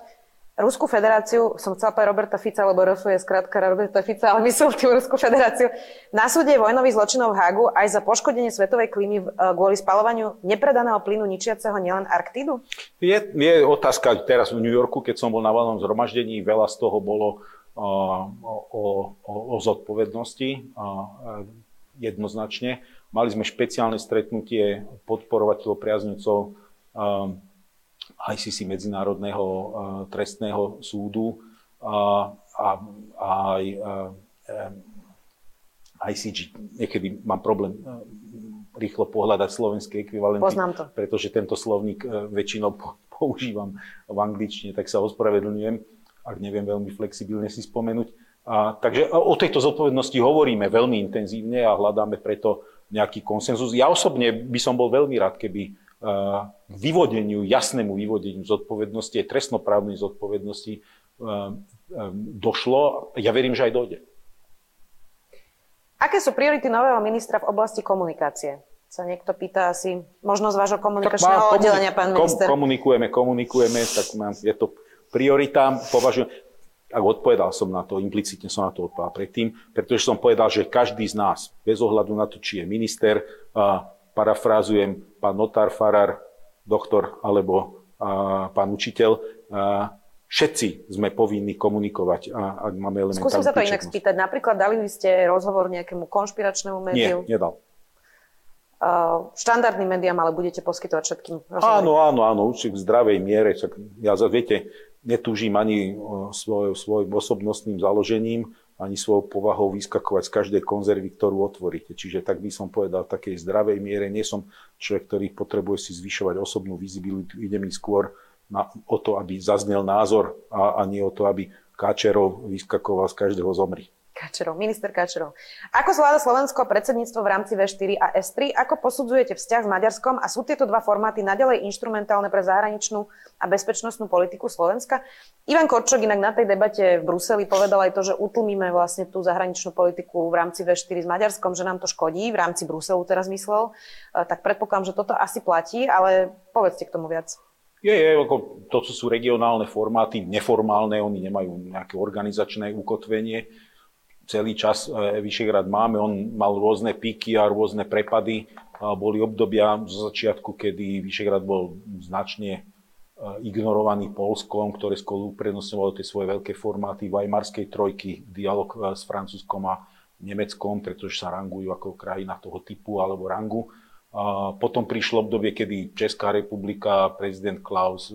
Ruskú federáciu, som chcela povedať Roberta Fica, lebo RF je skrátka Roberta Fica, ale myslel tým Ruskú federáciu, na súde vojnových zločinov v Hagu aj za poškodenie svetovej klímy e, kvôli spalovaniu nepredaného plynu ničiaceho nielen Arktídu? Je, je otázka teraz v New Yorku, keď som bol na valnom zhromaždení, veľa z toho bolo uh, o, o, o zodpovednosti jednoznačne. Mali sme špeciálne stretnutie podporovateľov priaznicov uh, ICC Medzinárodného uh, trestného súdu a, a, a aj uh, ICG. Niekedy mám problém uh, rýchlo pohľadať slovenské ekvivalenty, Poznám to. pretože tento slovník uh, väčšinou používam v angličtine, tak sa ospravedlňujem, ak neviem veľmi flexibilne si spomenúť. A, takže o tejto zodpovednosti hovoríme veľmi intenzívne a hľadáme preto nejaký konsenzus. Ja osobne by som bol veľmi rád, keby vyvodeniu, jasnému vyvodeniu zodpovednosti, trestnoprávnej zodpovednosti došlo. Ja verím, že aj dojde. Aké sú priority nového ministra v oblasti komunikácie? Sa niekto pýta asi, možno z vášho komunikačného oddelenia, pán minister. Komunikujeme, komunikujeme, tak je to priorita. Považujem, ak odpovedal som na to, implicitne som na to odpovedal predtým, pretože som povedal, že každý z nás, bez ohľadu na to, či je minister, parafrázujem, pán notár, farár, doktor alebo a, pán učiteľ, a, všetci sme povinní komunikovať, a, ak máme elementárnu Skúsim sa to inak spýtať. Napríklad dali by ste rozhovor nejakému konšpiračnému médiu? Nie, nedal. Uh, štandardným médiám, ale budete poskytovať všetkým rozhovory? Áno, áno, áno, určite v zdravej miere. Čak ja, viete, netúžim ani svoj, svojim osobnostným založením, ani svojou povahou vyskakovať z každej konzervy, ktorú otvoríte. Čiže tak by som povedal v takej zdravej miere. Nie som človek, ktorý potrebuje si zvyšovať osobnú vizibilitu. Ide mi skôr na, o to, aby zaznel názor a, a nie o to, aby Káčerov vyskakoval z každého zomri. Kačerov, minister Kačerov. Ako zvláda Slovensko predsedníctvo v rámci V4 a S3? Ako posudzujete vzťah s Maďarskom a sú tieto dva formáty nadalej inštrumentálne pre zahraničnú a bezpečnostnú politiku Slovenska? Ivan Korčok inak na tej debate v Bruseli povedal aj to, že utlmíme vlastne tú zahraničnú politiku v rámci V4 s Maďarskom, že nám to škodí, v rámci Bruselu teraz myslel. E, tak predpokladám, že toto asi platí, ale povedzte k tomu viac. Je, je, ako to sú regionálne formáty, neformálne, oni nemajú nejaké organizačné ukotvenie celý čas e, Vyšehrad máme. On mal rôzne píky a rôzne prepady. Boli obdobia zo začiatku, kedy Vyšehrad bol značne e, ignorovaný Polskom, ktoré skôr uprednostňovalo tie svoje veľké formáty Weimarskej trojky, dialog e, s Francúzskom a Nemeckom, pretože sa rangujú ako krajina toho typu alebo rangu. Potom prišlo obdobie, kedy Česká republika, prezident Klaus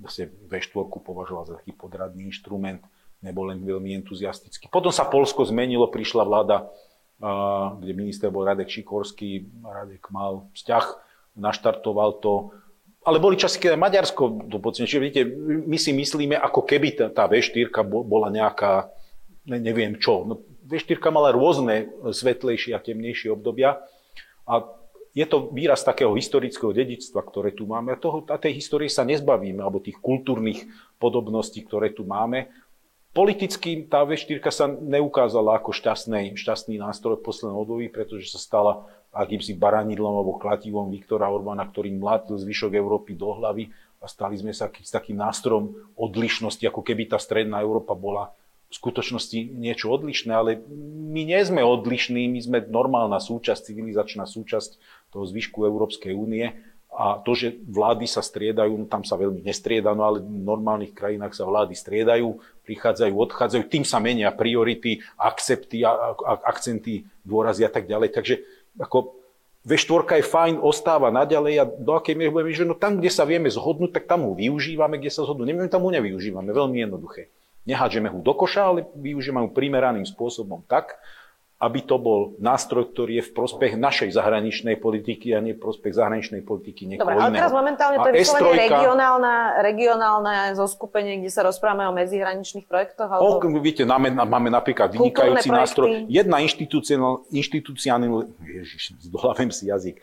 vlastne V4 považoval za taký podradný inštrument nebol len veľmi entuziastický. Potom sa Polsko zmenilo, prišla vláda, kde minister bol Radek Šikorský, Radek mal vzťah, naštartoval to. Ale boli časy, keď aj Maďarsko to Čiže vidíte, my si myslíme, ako keby tá V4 bola nejaká, neviem čo. No, V4 mala rôzne svetlejšie a temnejšie obdobia. A je to výraz takého historického dedičstva, ktoré tu máme. A, toho, a tej histórie sa nezbavíme, alebo tých kultúrnych podobností, ktoré tu máme. Politicky tá V4 sa neukázala ako šťastný, šťastný nástroj v poslednom období, pretože sa stala akýmsi baranidlom alebo klativom Viktora Orbána, ktorý mlátil zvyšok Európy do hlavy a stali sme sa s takým nástrojom odlišnosti, ako keby tá stredná Európa bola v skutočnosti niečo odlišné, ale my nie sme odlišní, my sme normálna súčasť, civilizačná súčasť toho zvyšku Európskej únie a to, že vlády sa striedajú, no tam sa veľmi nestrieda, no ale v normálnych krajinách sa vlády striedajú, prichádzajú, odchádzajú, tým sa menia priority, akcepty, akcenty, dôrazy a tak ďalej. Takže ako V4 je fajn, ostáva naďalej a do akej miery budeme, že no tam, kde sa vieme zhodnúť, tak tam ho využívame, kde sa zhodnú. Neviem, tam ho nevyužívame, veľmi jednoduché. Nehádžeme ho do koša, ale využívame ho primeraným spôsobom tak, aby to bol nástroj, ktorý je v prospech našej zahraničnej politiky a nie v prospech zahraničnej politiky niekoho Dobre, ale teraz momentálne to je vyslovene regionálna, regionálne zoskupenie, kde sa rozprávame o medzihraničných projektoch? Alebo... O, vidíte, máme, máme napríklad vynikajúci nástroj. Jedna inštitúciálna, ježiš, zdolavím si jazyk,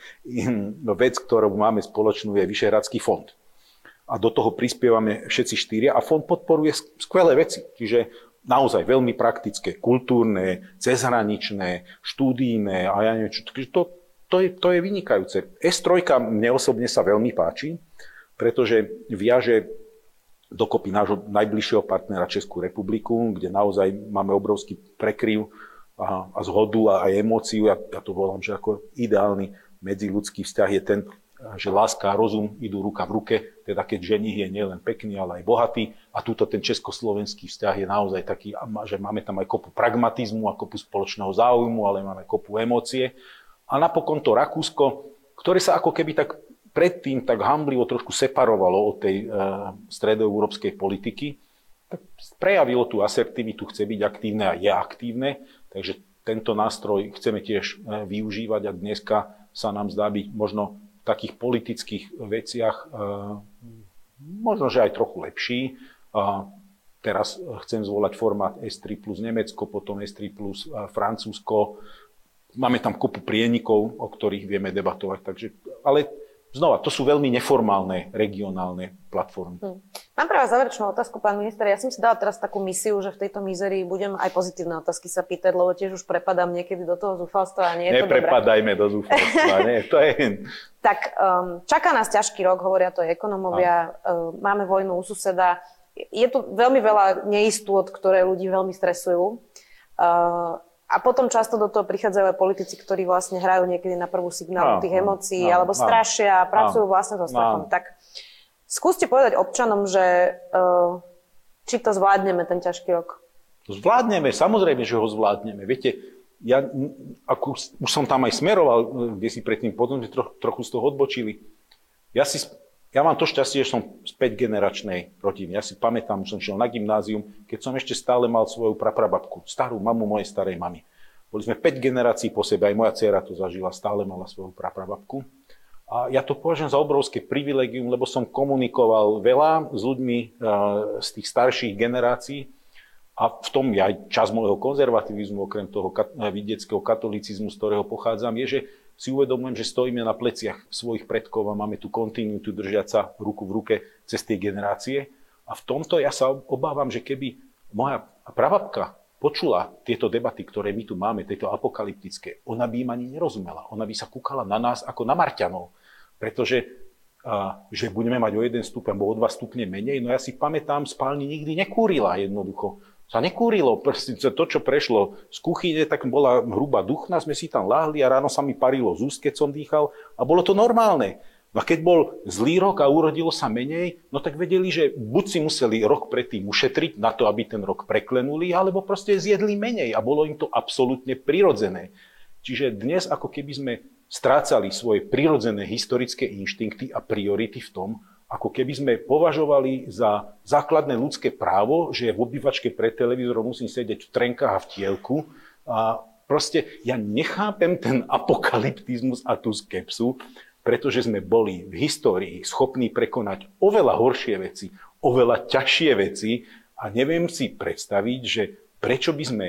vec, ktorú máme spoločnú, je Vyšehradský fond a do toho prispievame všetci štyria a fond podporuje skvelé veci. Čiže naozaj veľmi praktické, kultúrne, cezhraničné, štúdijné a ja neviem čo. To, to, je, to je vynikajúce. S3 mne osobne sa veľmi páči, pretože viaže dokopy nášho najbližšieho partnera Českú republiku, kde naozaj máme obrovský prekryv a, a zhodu a aj emóciu. Ja, ja to volám, že ako ideálny medziludský vzťah je ten, že láska a rozum idú ruka v ruke, teda keď ženich je nielen pekný, ale aj bohatý. A túto ten československý vzťah je naozaj taký, že máme tam aj kopu pragmatizmu a kopu spoločného záujmu, ale máme kopu emócie. A napokon to Rakúsko, ktoré sa ako keby tak predtým tak hamblivo trošku separovalo od tej uh, stredoeurópskej politiky, tak prejavilo tú asertivitu, chce byť aktívne a je aktívne, takže tento nástroj chceme tiež uh, využívať a dneska sa nám zdá byť možno takých politických veciach e, možno, že aj trochu lepší. Teraz chcem zvolať formát S3 plus Nemecko, potom S3 plus e, Francúzsko. Máme tam kopu prienikov, o ktorých vieme debatovať. Takže, ale Znova, to sú veľmi neformálne regionálne platformy. Hmm. Mám pre vás záverečnú otázku, pán minister. Ja som si dala teraz takú misiu, že v tejto mizerii budem aj pozitívne otázky sa pýtať, lebo tiež už prepadám niekedy do toho zúfalstva a nie je to Neprepadajme do zúfalstva, nie, to je... tak um, čaká nás ťažký rok, hovoria to ekonomovia. Uh, máme vojnu u suseda. Je tu veľmi veľa neistôt, ktoré ľudí veľmi stresujú. Uh, a potom často do toho prichádzajú aj politici, ktorí vlastne hrajú niekedy na prvú signálu tých emócií, no, alebo strašia a pracujú no, vlastne so strachom. No. Tak skúste povedať občanom, že uh, či to zvládneme ten ťažký rok. Zvládneme, samozrejme, že ho zvládneme. Viete, ja ako, už som tam aj smeroval, e, kde si predtým potom troch, trochu z toho odbočili. Ja si ja mám to šťastie, že som z 5 generačnej rodiny. Ja si pamätám, že som šiel na gymnázium, keď som ešte stále mal svoju praprababku, starú mamu mojej starej mamy. Boli sme 5 generácií po sebe, aj moja dcera to zažila, stále mala svoju praprababku. A ja to považujem za obrovské privilegium, lebo som komunikoval veľa s ľuďmi eh, z tých starších generácií a v tom aj čas môjho konzervativizmu, okrem toho vidieckého katolicizmu, z ktorého pochádzam, je, že si uvedomujem, že stojíme na pleciach svojich predkov a máme tu kontinuitu držať sa ruku v ruke cez tie generácie. A v tomto ja sa obávam, že keby moja pravapka počula tieto debaty, ktoré my tu máme, tieto apokalyptické, ona by im ani nerozumela. Ona by sa kúkala na nás ako na Marťanov. Pretože a, že budeme mať o jeden stupeň alebo o dva stupne menej. No ja si pamätám, spálni nikdy nekúrila jednoducho sa nekúrilo. To, čo prešlo z kuchyne, tak bola hrubá duchna, sme si tam láhli a ráno sa mi parilo z úst, keď som dýchal a bolo to normálne. No a keď bol zlý rok a urodilo sa menej, no tak vedeli, že buď si museli rok predtým ušetriť na to, aby ten rok preklenuli, alebo proste zjedli menej a bolo im to absolútne prirodzené. Čiže dnes ako keby sme strácali svoje prirodzené historické inštinkty a priority v tom, ako keby sme považovali za základné ľudské právo, že v obývačke pred televízorom musím sedieť v trenkách a v tielku. A proste ja nechápem ten apokalyptizmus a tú skepsu, pretože sme boli v histórii schopní prekonať oveľa horšie veci, oveľa ťažšie veci a neviem si predstaviť, že prečo by sme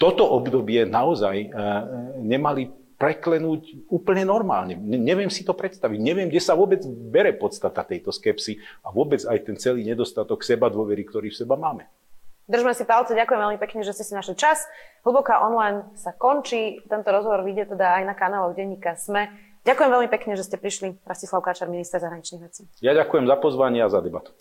toto obdobie naozaj eh, nemali preklenúť úplne normálne. Neviem si to predstaviť. Neviem, kde sa vôbec bere podstata tejto skepsy a vôbec aj ten celý nedostatok seba dôvery, ktorý v seba máme. Držme si palce, ďakujem veľmi pekne, že ste si našli čas. Hlboká online sa končí, tento rozhovor vyjde teda aj na kanáloch denníka SME. Ďakujem veľmi pekne, že ste prišli. Rastislav Káčar, minister zahraničných vecí. Ja ďakujem za pozvanie a za debatu.